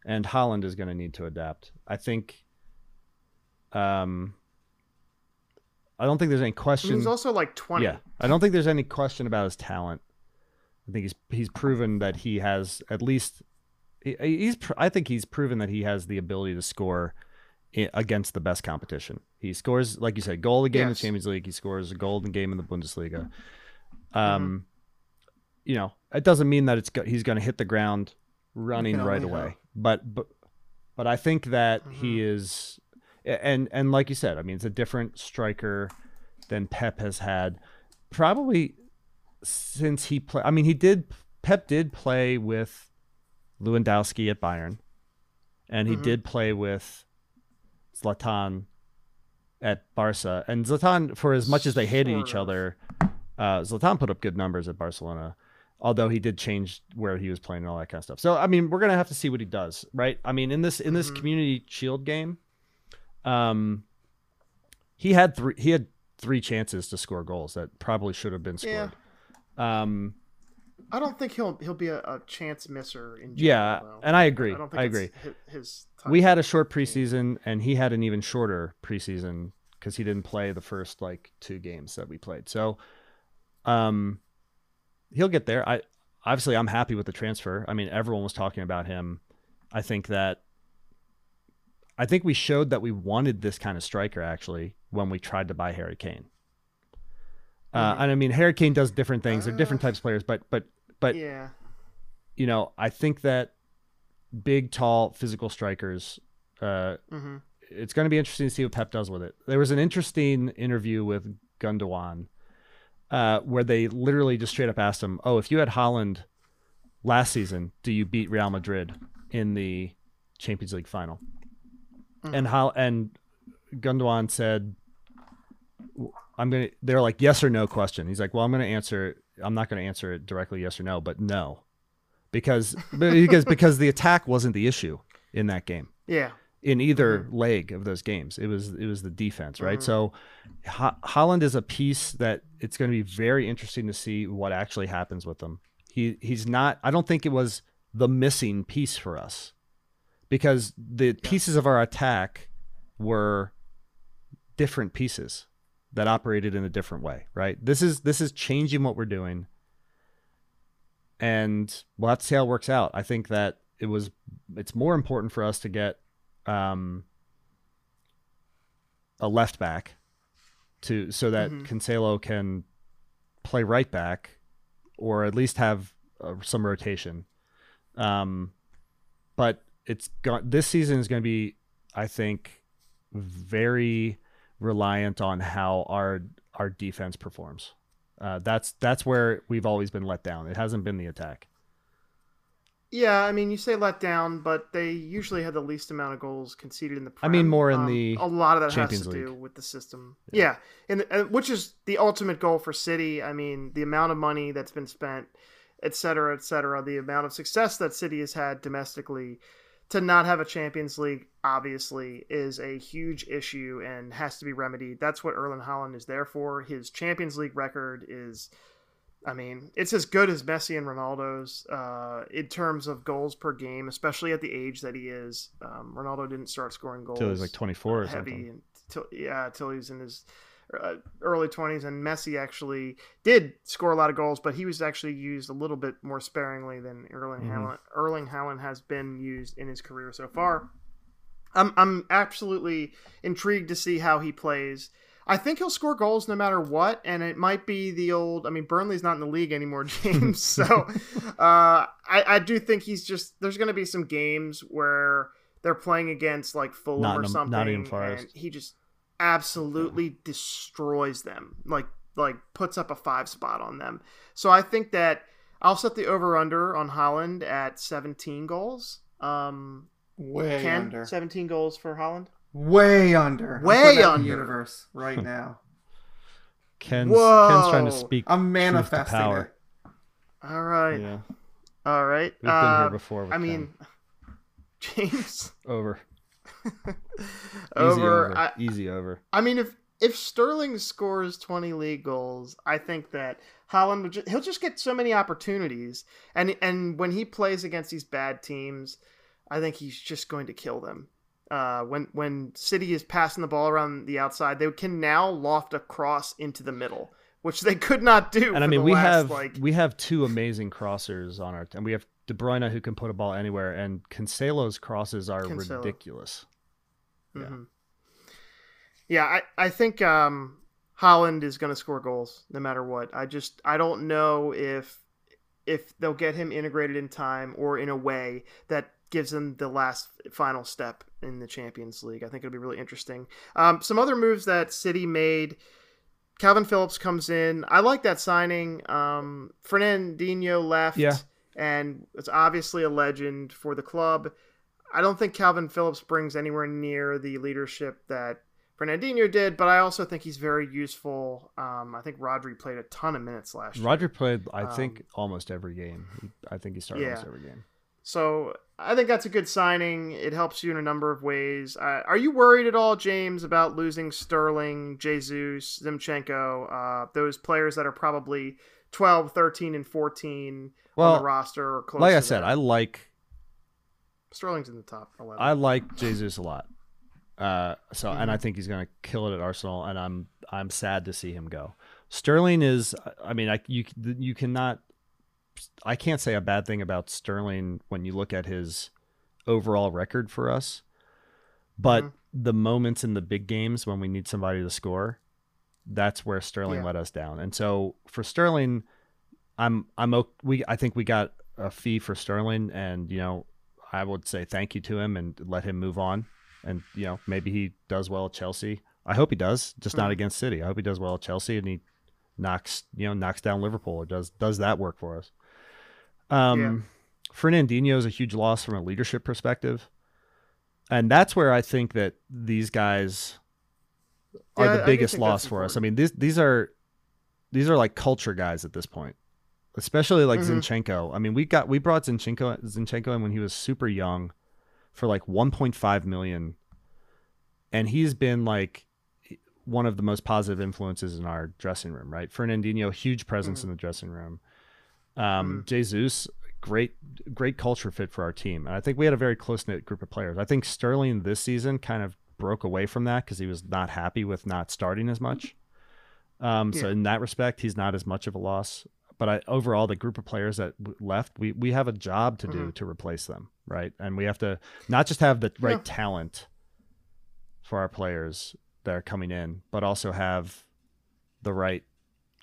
and Haaland is going to need to adapt. I think. Um. I don't think there's any question. he's also like twenty. Yeah, I don't think there's any question about his talent. I think he's he's proven that he has at least he, he's I think he's proven that he has the ability to score against the best competition. He scores like you said, goal a game in the Champions League. He scores a golden game in the Bundesliga. Mm-hmm. Um, you know, it doesn't mean that it's go- he's going to hit the ground running right away. But but but I think that he Mm-hmm. is and and like you said, I mean, it's a different striker than Pep has had probably since he played. I mean, he did. Pep did play with Lewandowski at Bayern, and he Mhm. did play with Zlatan at Barca. And Zlatan, for as much as they hated each other, uh, Zlatan put up good numbers at Barcelona. Although he did change where he was playing and all that kind of stuff. So I mean, we're gonna have to see what he does, right? I mean, in this in this Mhm. community shield game, um, he had three he had three chances to score goals that probably should have been Yeah. scored. Um, I don't think he'll he'll be a, a chance misser in general. yeah, though. and I agree. I don't think I agree. His, time. We had a short preseason, and he had an even shorter preseason because he didn't play the first like two games that we played. So, um, he'll get there. I obviously I'm happy with the transfer. I mean, everyone was talking about him. I think that I think we showed that we wanted this kind of striker actually when we tried to buy Harry Kane. Uh, Mhm. and I mean, Harry Kane does different things. They're different types of players, but but but yeah, you know, I think that big, tall, physical strikers. Uh, hmm it's going to be interesting to see what Pep does with it. There was an interesting interview with Gundogan uh, where they literally just straight up asked him, "Oh, if you had Haaland last season, do you beat Real Madrid in the Champions League final?" And how and Gundogan said, "I'm gonna." They're like yes or no question. He's like, "Well, I'm gonna answer. I'm not gonna answer it directly yes or no, but no." Because because because the attack wasn't the issue in that game yeah, in either leg of those games. It was it was the defense, right? Mhm. So Ho- Haaland is a piece that it's going to be very interesting to see what actually happens with him. He he's not. I don't think it was the missing piece for us because the pieces of our attack were different pieces. that operated in a different way, right? This is this is changing what we're doing. And we'll have to see how it works out. I think that it was it's more important for us to get um, a left back to so that Mhm. Cancelo can play right back or at least have uh, some rotation. Um, but it's got this season is going to be, I think, very reliant on how our our defense performs. Uh, that's that's where we've always been let down. It hasn't been the attack. Yeah, I mean, you say let down, but they usually had the least amount of goals conceded in the. I mean, more in Um, the a lot of that Champions has to do with the system. Yeah. Yeah, and uh, which is the ultimate goal for City. I mean, the amount of money that's been spent, et cetera, et cetera, the amount of success that City has had domestically, to not have a Champions League obviously is a huge issue and has to be remedied. That's what Erling Haaland is there for. His Champions League record is. I mean, it's as good as Messi and Ronaldo's uh, in terms of goals per game, especially at the age that he is. Um, Ronaldo didn't start scoring goals Till he was like 24 or heavy something. and till, yeah, until he was in his uh, early 20s. And Messi actually did score a lot of goals, but he was actually used a little bit more sparingly than Erling Mhm. Haaland. Erling Haaland has been used in his career so far. I'm I'm absolutely intrigued to see how he plays. I think he'll score goals no matter what, and it might be the old. I mean, Burnley's not in the league anymore, James. So uh, I, I do think he's just. There's going to be some games where they're playing against like Fulham or something, Nottingham Forest. and he just absolutely destroys them. Like like puts up a five spot on them. So I think that I'll set the over under on Haaland at 17 goals. Um, Way Ken, under. 17 goals for Haaland. Way under. Way putting the under. universe right now. Ken's Ken's trying to speak. I'm truth to manifesting power. it. All right. Yeah, All right. we've been Uh, here before. With I Ken. mean, James, over. over. Easy over. I, Easy over. I mean, if if Sterling scores 20 league goals, I think that Haaland would ju- he'll just get so many opportunities, and and when he plays against these bad teams, I think he's just going to kill them. Uh, when when City is passing the ball around the outside, they can now loft a cross into the middle, which they could not do. And I mean, we last, have like we have two amazing crossers on our team. We have De Bruyne who can put a ball anywhere, and Cancelo's crosses are Cancelo. ridiculous. Yeah. Mhm. Yeah, I, I think um, Haaland is going to score goals no matter what. I just I don't know if if they'll get him integrated in time or in a way that gives him the last final step in the Champions League. I think it'll be really interesting. Um, some other moves that City made. Calvin Phillips comes in. I like that signing. Um, Fernandinho left, Yeah. And it's obviously a legend for the club. I don't think Calvin Phillips brings anywhere near the leadership that Fernandinho did, but I also think he's very useful. Um, I think Rodri played a ton of minutes last year. Roger played, I think, Um, almost every game. I think he started Yeah. almost every game. So I think that's a good signing. It helps you in a number of ways. Uh, are you worried at all, James, about losing Sterling, Jesus, Zinchenko, uh, those players that are probably 12, 13, and 14 on Well, the roster or close like I said, that? I like Sterling's in the top 11. I like Jesus a lot. Uh, so and I Mm-hmm. think he's going to kill it at Arsenal, and I'm I'm sad to see him go. Sterling is, I mean, I you you cannot, I can't say a bad thing about Sterling when you look at his overall record for us, but Mhm. the moments in the big games when we need somebody to score, that's where Sterling Yeah. let us down. And so for Sterling, I'm I'm we I think we got a fee for Sterling, and you know I would say thank you to him and let him move on. And you know maybe he does well at Chelsea. I hope he does, just not Mhm. against City. I hope he does well at Chelsea and he knocks you know knocks down Liverpool or does does that work for us. Um, Yeah. Fernandinho is a huge loss from a leadership perspective, and that's where I think that these guys are Yeah, I- I the biggest think loss for us. I mean these these are these are like culture guys at this point especially like Mhm. Zinchenko. I mean, we got we brought Zinchenko Zinchenko in when he was super young for like 1.5 million, and he's been like one of the most positive influences in our dressing room. Right, Fernandinho, huge presence Mhm. in the dressing room. Um, Jesus, great great culture fit for our team, and I think we had a very close knit group of players. I think Sterling this season kind of broke away from that because he was not happy with not starting as much. Um, So in that respect, he's not as much of a loss. But I, overall, the group of players that w- left, we we have a job to do Mhm. to replace them, right? And we have to not just have the right Yeah. talent for our players that are coming in, but also have the right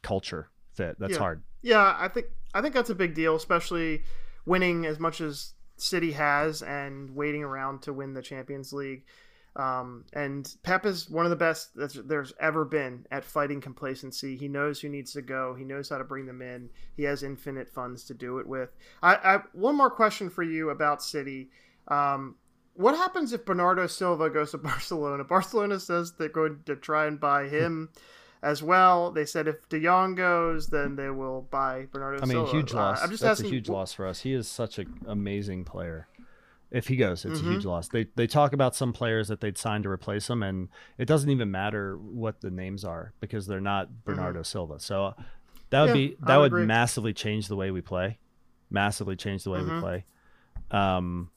culture fit. That's Yeah. hard. Yeah, I think I think that's a big deal, especially winning as much as City has and waiting around to win the Champions League. Um, and Pep is one of the best that's, there's ever been at fighting complacency. He knows who needs to go. He knows how to bring them in. He has infinite funds to do it with. I, I one more question for you about City. Um, what happens if Bernardo Silva goes to Barcelona? Barcelona says they're going to try and buy him as well. They said if De Jong goes, then they will buy Bernardo I mean, Silva. huge Uh, loss. I'm just That's asking, a huge loss for us. He is such an amazing player. If he goes, it's Mhm. a huge loss. They they talk about some players that they'd sign to replace him, and it doesn't even matter what the names are because they're not Bernardo Silva. So that would Mm-hmm. Yeah, be that would agree. massively change the way we play. Massively change the way Mhm. we play. Um,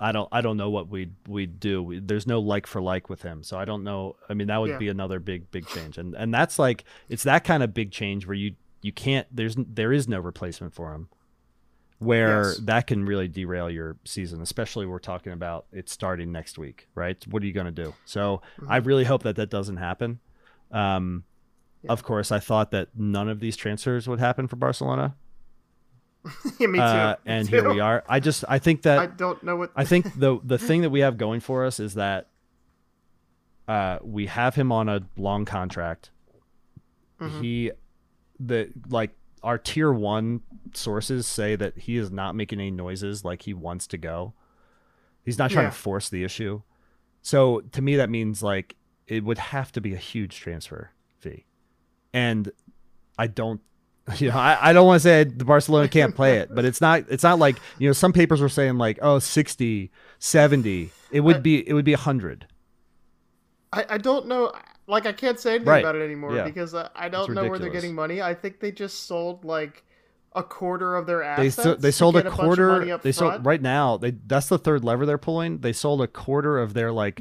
I don't I don't know what we'd we'd do. We, there's no like for like with him, so I don't know. I mean, that would Yeah. be another big big change, and and that's like it's that kind of big change where you you can't there's there is no replacement for him, where Yes. that can really derail your season, especially we're talking about it starting next week, right? What are you going to do? So I really hope that that doesn't happen. Um, Yeah. Of course, I thought that none of these transfers would happen for Barcelona, yeah, me too. uh, Me and too. here we are. I just I think that I don't know what. I think the the thing that we have going for us is that uh, we have him on a long contract. Mhm. He, the like our tier one sources say that he is not making any noises like he wants to go. He's not trying Yeah. to force the issue. So to me, that means like it would have to be a huge transfer fee, and I don't. You know, I, I don't want to say the Barcelona can't play it, but it's not it's not like, you know, some papers were saying like, oh, 60, 70. It would I- be it would be 100. I, I don't know. Like I can't say anything Right. about it anymore Yeah. because I, I don't know where they're getting money. I think they just sold like a quarter of their They assets. so, they to sold a get bunch of money quarter up they sold right now, they that's the third lever they're pulling. They sold a quarter of their like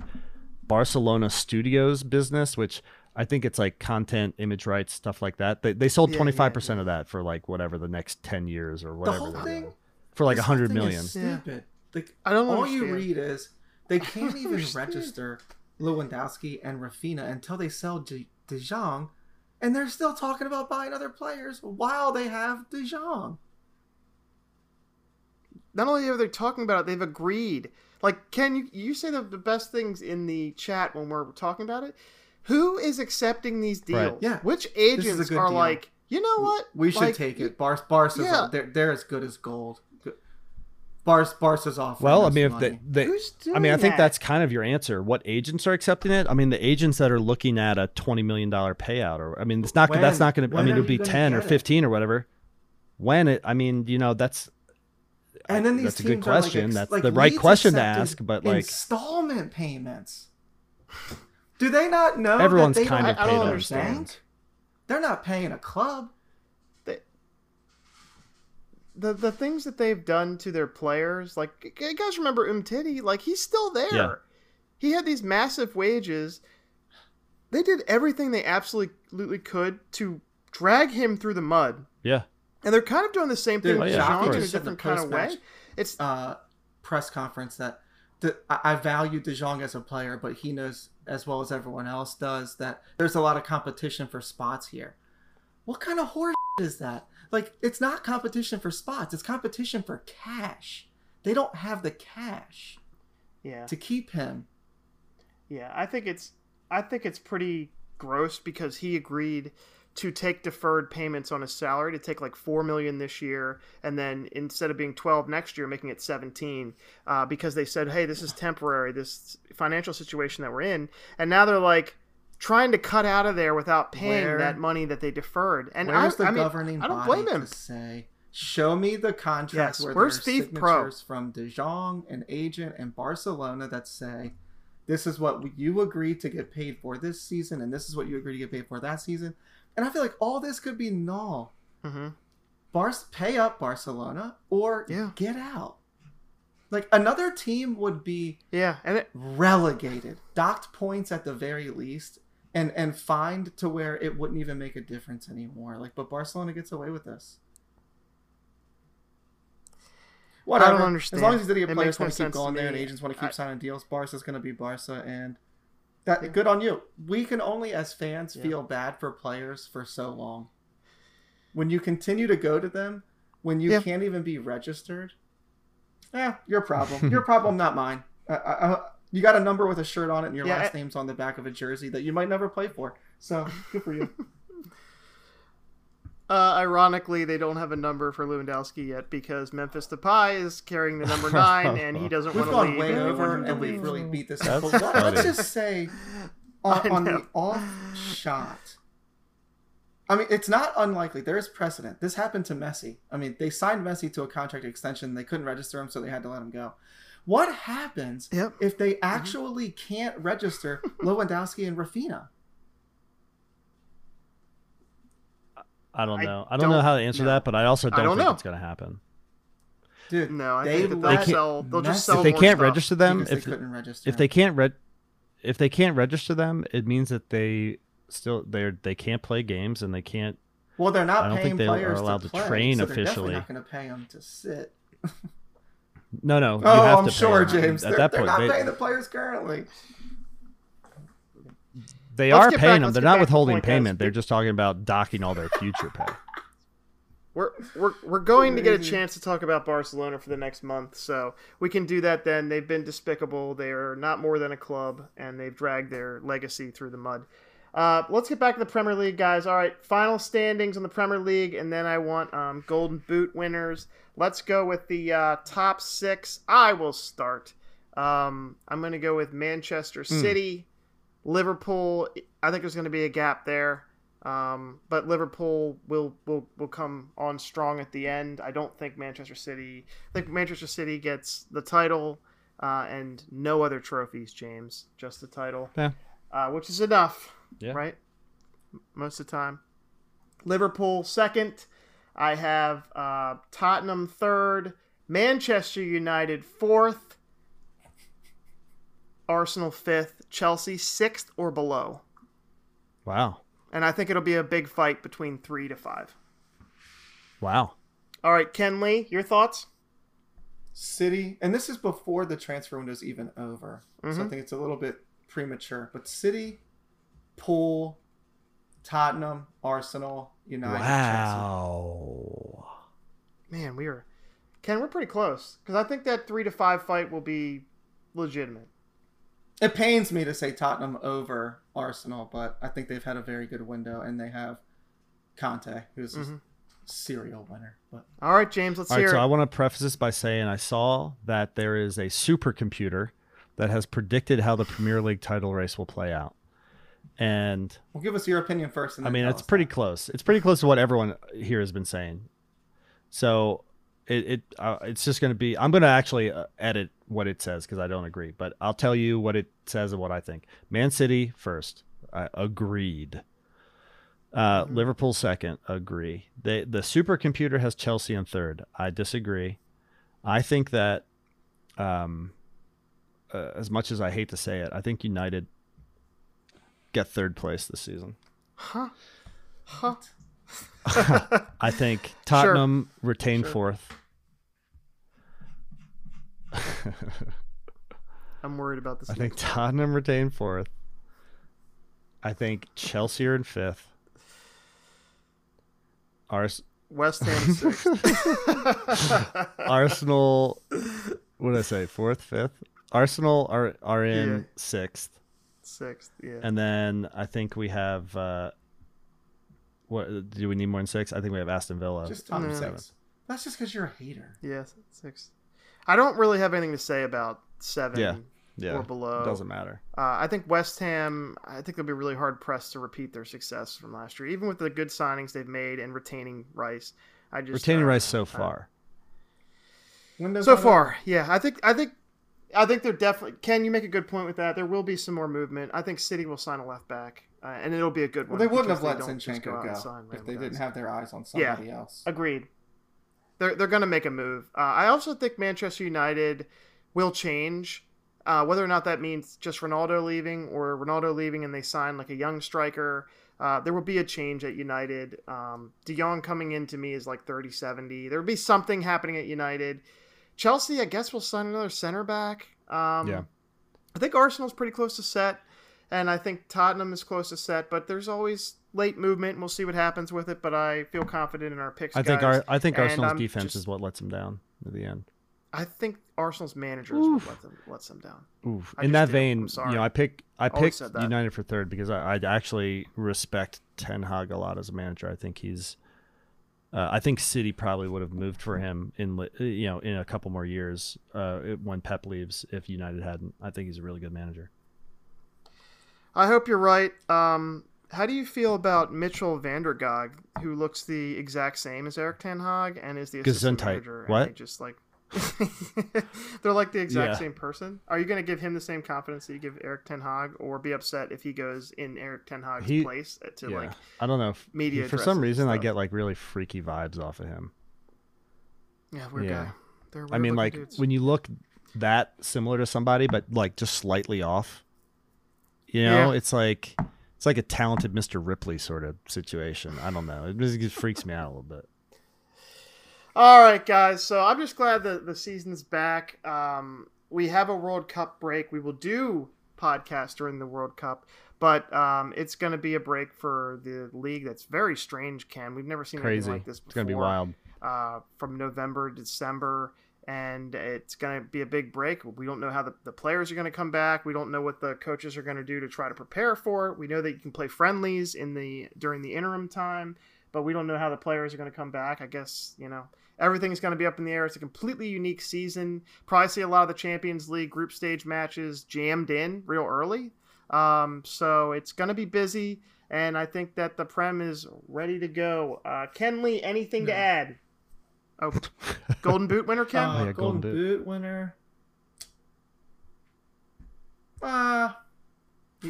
Barcelona Studios business, which I think it's like content, image rights, stuff like that. They they sold Yeah, yeah, 25% of that for like whatever the next 10 years or whatever. The whatever. whole thing doing. for like a this whole 100 thing million. Is Yeah. Like I don't all you read is they can't even register Lewandowski and Raphinha until they sell De, De Jong, and they're still talking about buying other players while they have De Jong. Not only are they talking about it, they've agreed. Like, Ken, you, you say the, the best things in the chat when we're talking about it. Who is accepting these deals? Right. Yeah. Which agents are deal. like, you know what? We should Like, take it. Bar- Barca's Yeah. they're, they're as good as gold. Good- Bar- Barca's offering Well, I mean, if money. they, they Who's I mean, I think that? that's kind of your answer. What agents are accepting it? I mean, the agents that are looking at a twenty million dollar payout, or I mean, it's not. When? That's not going to. I mean, it'll be ten or get it? fifteen or whatever. When it, I mean, you know, that's and then these that's a good teams are, like, question. ex- That's like, the right question to ask, but, like- installment payments. Do they not know? everyone's that they kind don't- of I- I paid don't on understand. They're not paying a club. They, the the things that they've done to their players, like you guys remember Umtiti, like he's still there. Yeah. He had these massive wages. They did everything they absolutely could to drag him through the mud, Yeah, and they're kind of doing the same thing Dude, with oh, yeah, of in a different Said in the kind of way. post-match, It's uh, press conference that the, I, I value De Jong as a player, but he knows as well as everyone else does that there's a lot of competition for spots here. What kind of horse is that? Like, it's not competition for spots; it's competition for cash. They don't have the cash yeah, to keep him. yeah. I think it's I think it's pretty gross because he agreed to take deferred payments on his salary to take like four million this year and then instead of being 12 next year making it 17 uh, because they said hey this is temporary this financial situation that we're in and now they're like trying to cut out of there without paying Where- that money that they deferred and I, the I mean, governing I don't blame him say, show me the contract Yes, where where's there's Steve Pro? signatures from De Jong, an agent, and Barcelona that say, this is what you agreed to get paid for this season, and this is what you agreed to get paid for that season. And I feel like all this could be null. Mhm. Bar- pay up Barcelona or Yeah. get out. Like another team would be yeah and it, relegated, docked points at the very least, and and find to where it wouldn't even make a difference anymore. Like, but Barcelona gets away with this. Whatever. I don't understand. As long as these idiot It players makes no want to keep sense to going there and agents want to keep I- signing deals, Barca's going to be Barca, and that good on you. We can only, as fans, Yeah. feel bad for players for so long. When you continue to go to them, when you Yeah. can't even be registered, yeah, your problem. your problem, not mine. I, I, I, you got a number with a shirt on it, and your Yeah, last I- name's on the back of a jersey that you might never play for. So good for you. Uh, ironically, they don't have a number for Lewandowski yet because Memphis Depay is carrying the number nine, and he doesn't We've want to gone leave. way and they over, want him to and we've leave. really beat this. That's up. But let- let's just say, on, on the off shot. I mean, it's not unlikely. There is precedent. This happened to Messi. I mean, they signed Messi to a contract extension. They couldn't register him, so they had to let him go. What happens Yep. if they mm-hmm. actually can't register Lewandowski and Raphinha? I don't know. I don't know don't how to answer know. that, but I also don't, don't think know. it's going to happen. Dude, No, I they think that they'll, sell. They'll just sell if they more can't stuff. register them, if they couldn't register if they can't re- if they can't register them, it means that they still they're they can't play games and they can't. well, they're not I don't paying think they are allowed to, to play, train so they're definitely not going to pay them to sit. No, no. you Oh, have I'm to pay sure, them. James. At they're, that they're point, not they, paying the players currently. they Let's are paying back- them. They're not back to the withholding point, guys. payment. They're just talking about docking all their future pay. We're, we're, we're going to get a chance to talk about Barcelona for the next month, so we can do that then. They've been despicable. They are not more than a club, and they've dragged their legacy through the mud. Uh, let's get back to the Premier League, guys. All right, final standings on the Premier League, and then I want um, Golden Boot winners. Let's go with the uh, top six. I will start. Um, I'm going to go with Manchester City, Liverpool. I think there's going to be a gap there. Um, but Liverpool will, will will come on strong at the end. I don't think Manchester City. I think Manchester City gets the title uh, and no other trophies. James, just the title, Yeah. uh, which is enough, Yeah. right? Most of the time. Liverpool second. I have uh, Tottenham third. Manchester United fourth. Arsenal fifth. Chelsea sixth or below. Wow. And I think it'll be a big fight between three to five. Wow. All right, Ken Lee, your thoughts? City, and this is before the transfer window's even over, so I Mhm. think it's a little bit premature. But City, Pool, Tottenham, Arsenal, United, Chelsea. Wow. Man, we are Ken. We're pretty close because I think that three to five fight will be legitimate. It pains me to say Tottenham over Arsenal, but I think they've had a very good window, and they have Conte, who's Mhm. a serial winner. But All right, James, let's All right, hear so I want to preface this by saying I saw that there is a supercomputer that has predicted how the Premier League title race will play out. And well, give us your opinion first. And I mean, it's pretty that. close. It's pretty close to what everyone here has been saying. So it, it uh, it's just going to be. I'm going to actually uh, edit what it says because I don't agree, but I'll tell you what it says and what I think. Man City first, I agreed. Uh, Mhm. Liverpool second, agree. They, the supercomputer has Chelsea in third. I disagree. I think that, um, uh, as much as I hate to say it, I think United get third place this season. Huh? Huh? I think Tottenham retain Sure. fourth. I'm worried about this. I think. Tottenham retain fourth. I think Chelsea are in fifth. Ars- West Ham sixth. Arsenal, what did I say? Fourth, fifth. Arsenal are are in Yeah. sixth, sixth, yeah. and then I think we have. Uh, what do we need more than six? I think we have Aston Villa. just top No. six. That's just because you're a hater. Yeah, six. I don't really have anything to say about seven Yeah, yeah, or below. doesn't matter. Uh, I think West Ham. I think they'll be really hard pressed to repeat their success from last year, even with the good signings they've made and retaining Rice. I just Retaining uh, Rice so uh, far. Windows so not far, yeah. I think I think I think they're definitely. Can you make a good point with that? There will be some more movement. I think City will sign a left back, uh, and it'll be a good Well, one. they wouldn't have let Zinchenko and go, if they didn't have their eyes on Yeah. somebody else. Agreed. They're they're going to make a move. Uh, I also think Manchester United will change. Uh, whether or not that means just Ronaldo leaving or Ronaldo leaving and they sign like a young striker, uh, there will be a change at United. Um, De Jong coming in to me is like 30 70. There will be something happening at United. Chelsea, I guess, will sign another center back. Um, Yeah. I think Arsenal's pretty close to set, and I think Tottenham is close to set, but there's always late movement, and we'll see what happens with it. But I feel confident in our picks. I think guys. our I think and Arsenal's I'm defense just- is what lets them down at the end. I think Arsenal's manager is what let them, lets them down. Oof. I In that vein, you know, I pick I picked. United for third because I, I actually respect Ten Hag a lot as a manager. I think he's, uh, I think City probably would have moved for him in uh, you know in a couple more years uh, when Pep leaves if United hadn't. I think he's a really good manager. I hope you're right. Um, how do you feel about Mitchell van der Gaag, who looks the exact same as Erik Ten Hag and is the assistant Gesundheit. manager? and What? just like they're like the exact Yeah. same person. Are you going to give him the same confidence that you give Erik Ten Hag, or be upset if he goes in Erik Ten Hag's He- place to yeah, like? I don't know. Media for some reason, I get like really freaky vibes off of him. Yeah, weird Yeah. guy. They're I mean, like dudes. when you look that similar to somebody, but like just slightly off. You know, Yeah. it's like it's like a talented Mr. Ripley sort of situation. I don't know. It just, it freaks me out a little bit. All right, guys. So I'm just glad that the season's back. Um, we have a World Cup break. We will do podcast during the World Cup, but um, it's going to be a break for the league. That's very strange, Ken. We've never seen Crazy. anything like this before. It's gonna be wild. Uh, from November to December, and it's going to be a big break. We don't know how the, the players are going to come back. We don't know what the coaches are going to do to try to prepare for it. We know that you can play friendlies in the during the interim time, but we don't know how the players are going to come back. I guess you know everything's going to be up in the air. It's a completely unique season. Probably see a lot of the Champions League group stage matches jammed in real early. Um, so it's going to be busy, and I think that the Prem is ready to go. Uh, Ken Lee, anything to add? Oh, Golden Boot winner, Ken. Uh, yeah, Golden, Golden Boot. winner. Uh,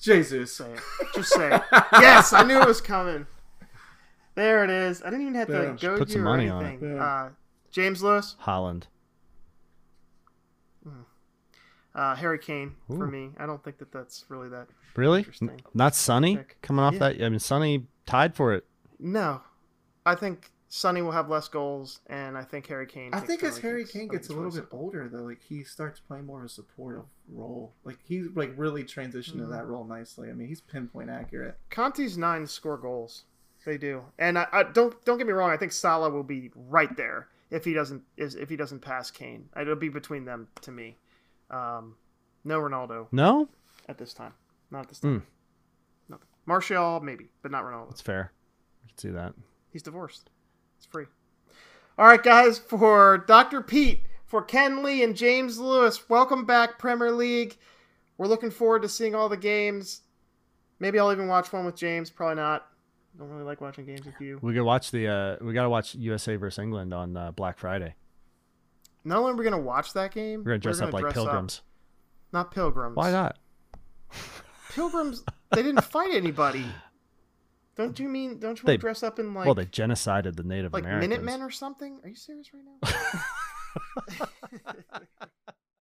Jesus. say it. Just say it. yes, I knew it was coming. There it is. I didn't even have to Boom. go Put to some or money on it. anything. Uh, James Lewis, Haaland. uh, Harry Kane for me. I don't think that that's really that. Really? Interesting. N- Not Sonny Pick. coming off Yeah. that. I mean, Sonny tied for it. No, I think Sonny will have less goals, and I think Harry Kane. I think as Harry Harry Kane gets a little bit older, though, like he starts playing more of a supportive role. Like he's like really transitioned to Mhm. that role nicely. I mean, he's pinpoint accurate. Conte's nine score goals. They do, and I, I don't don't get me wrong. I think Salah will be right there if he doesn't is if he doesn't pass Kane. It'll be between them to me. Um, no Ronaldo No, at this time. Not at this time. Nothing. Martial maybe, but not Ronaldo. that's fair. I can see that. He's divorced. It's free. All right, guys. For Dr. Pete, for Ken Lee and James Lewis, welcome back, Premier League. We're looking forward to seeing all the games. Maybe I'll even watch one with James. Probably not. Don't really like watching games with you. We could watch the. Uh, we gotta watch USA versus England on uh, Black Friday. Not only are we gonna watch that game, We're gonna dress up like dress pilgrims. Not pilgrims. Why not? Pilgrims. They didn't fight anybody. Don't you mean? Don't you They- want to dress up in like well, they genocided the Native like Americans. Minutemen or something? Are you serious right now?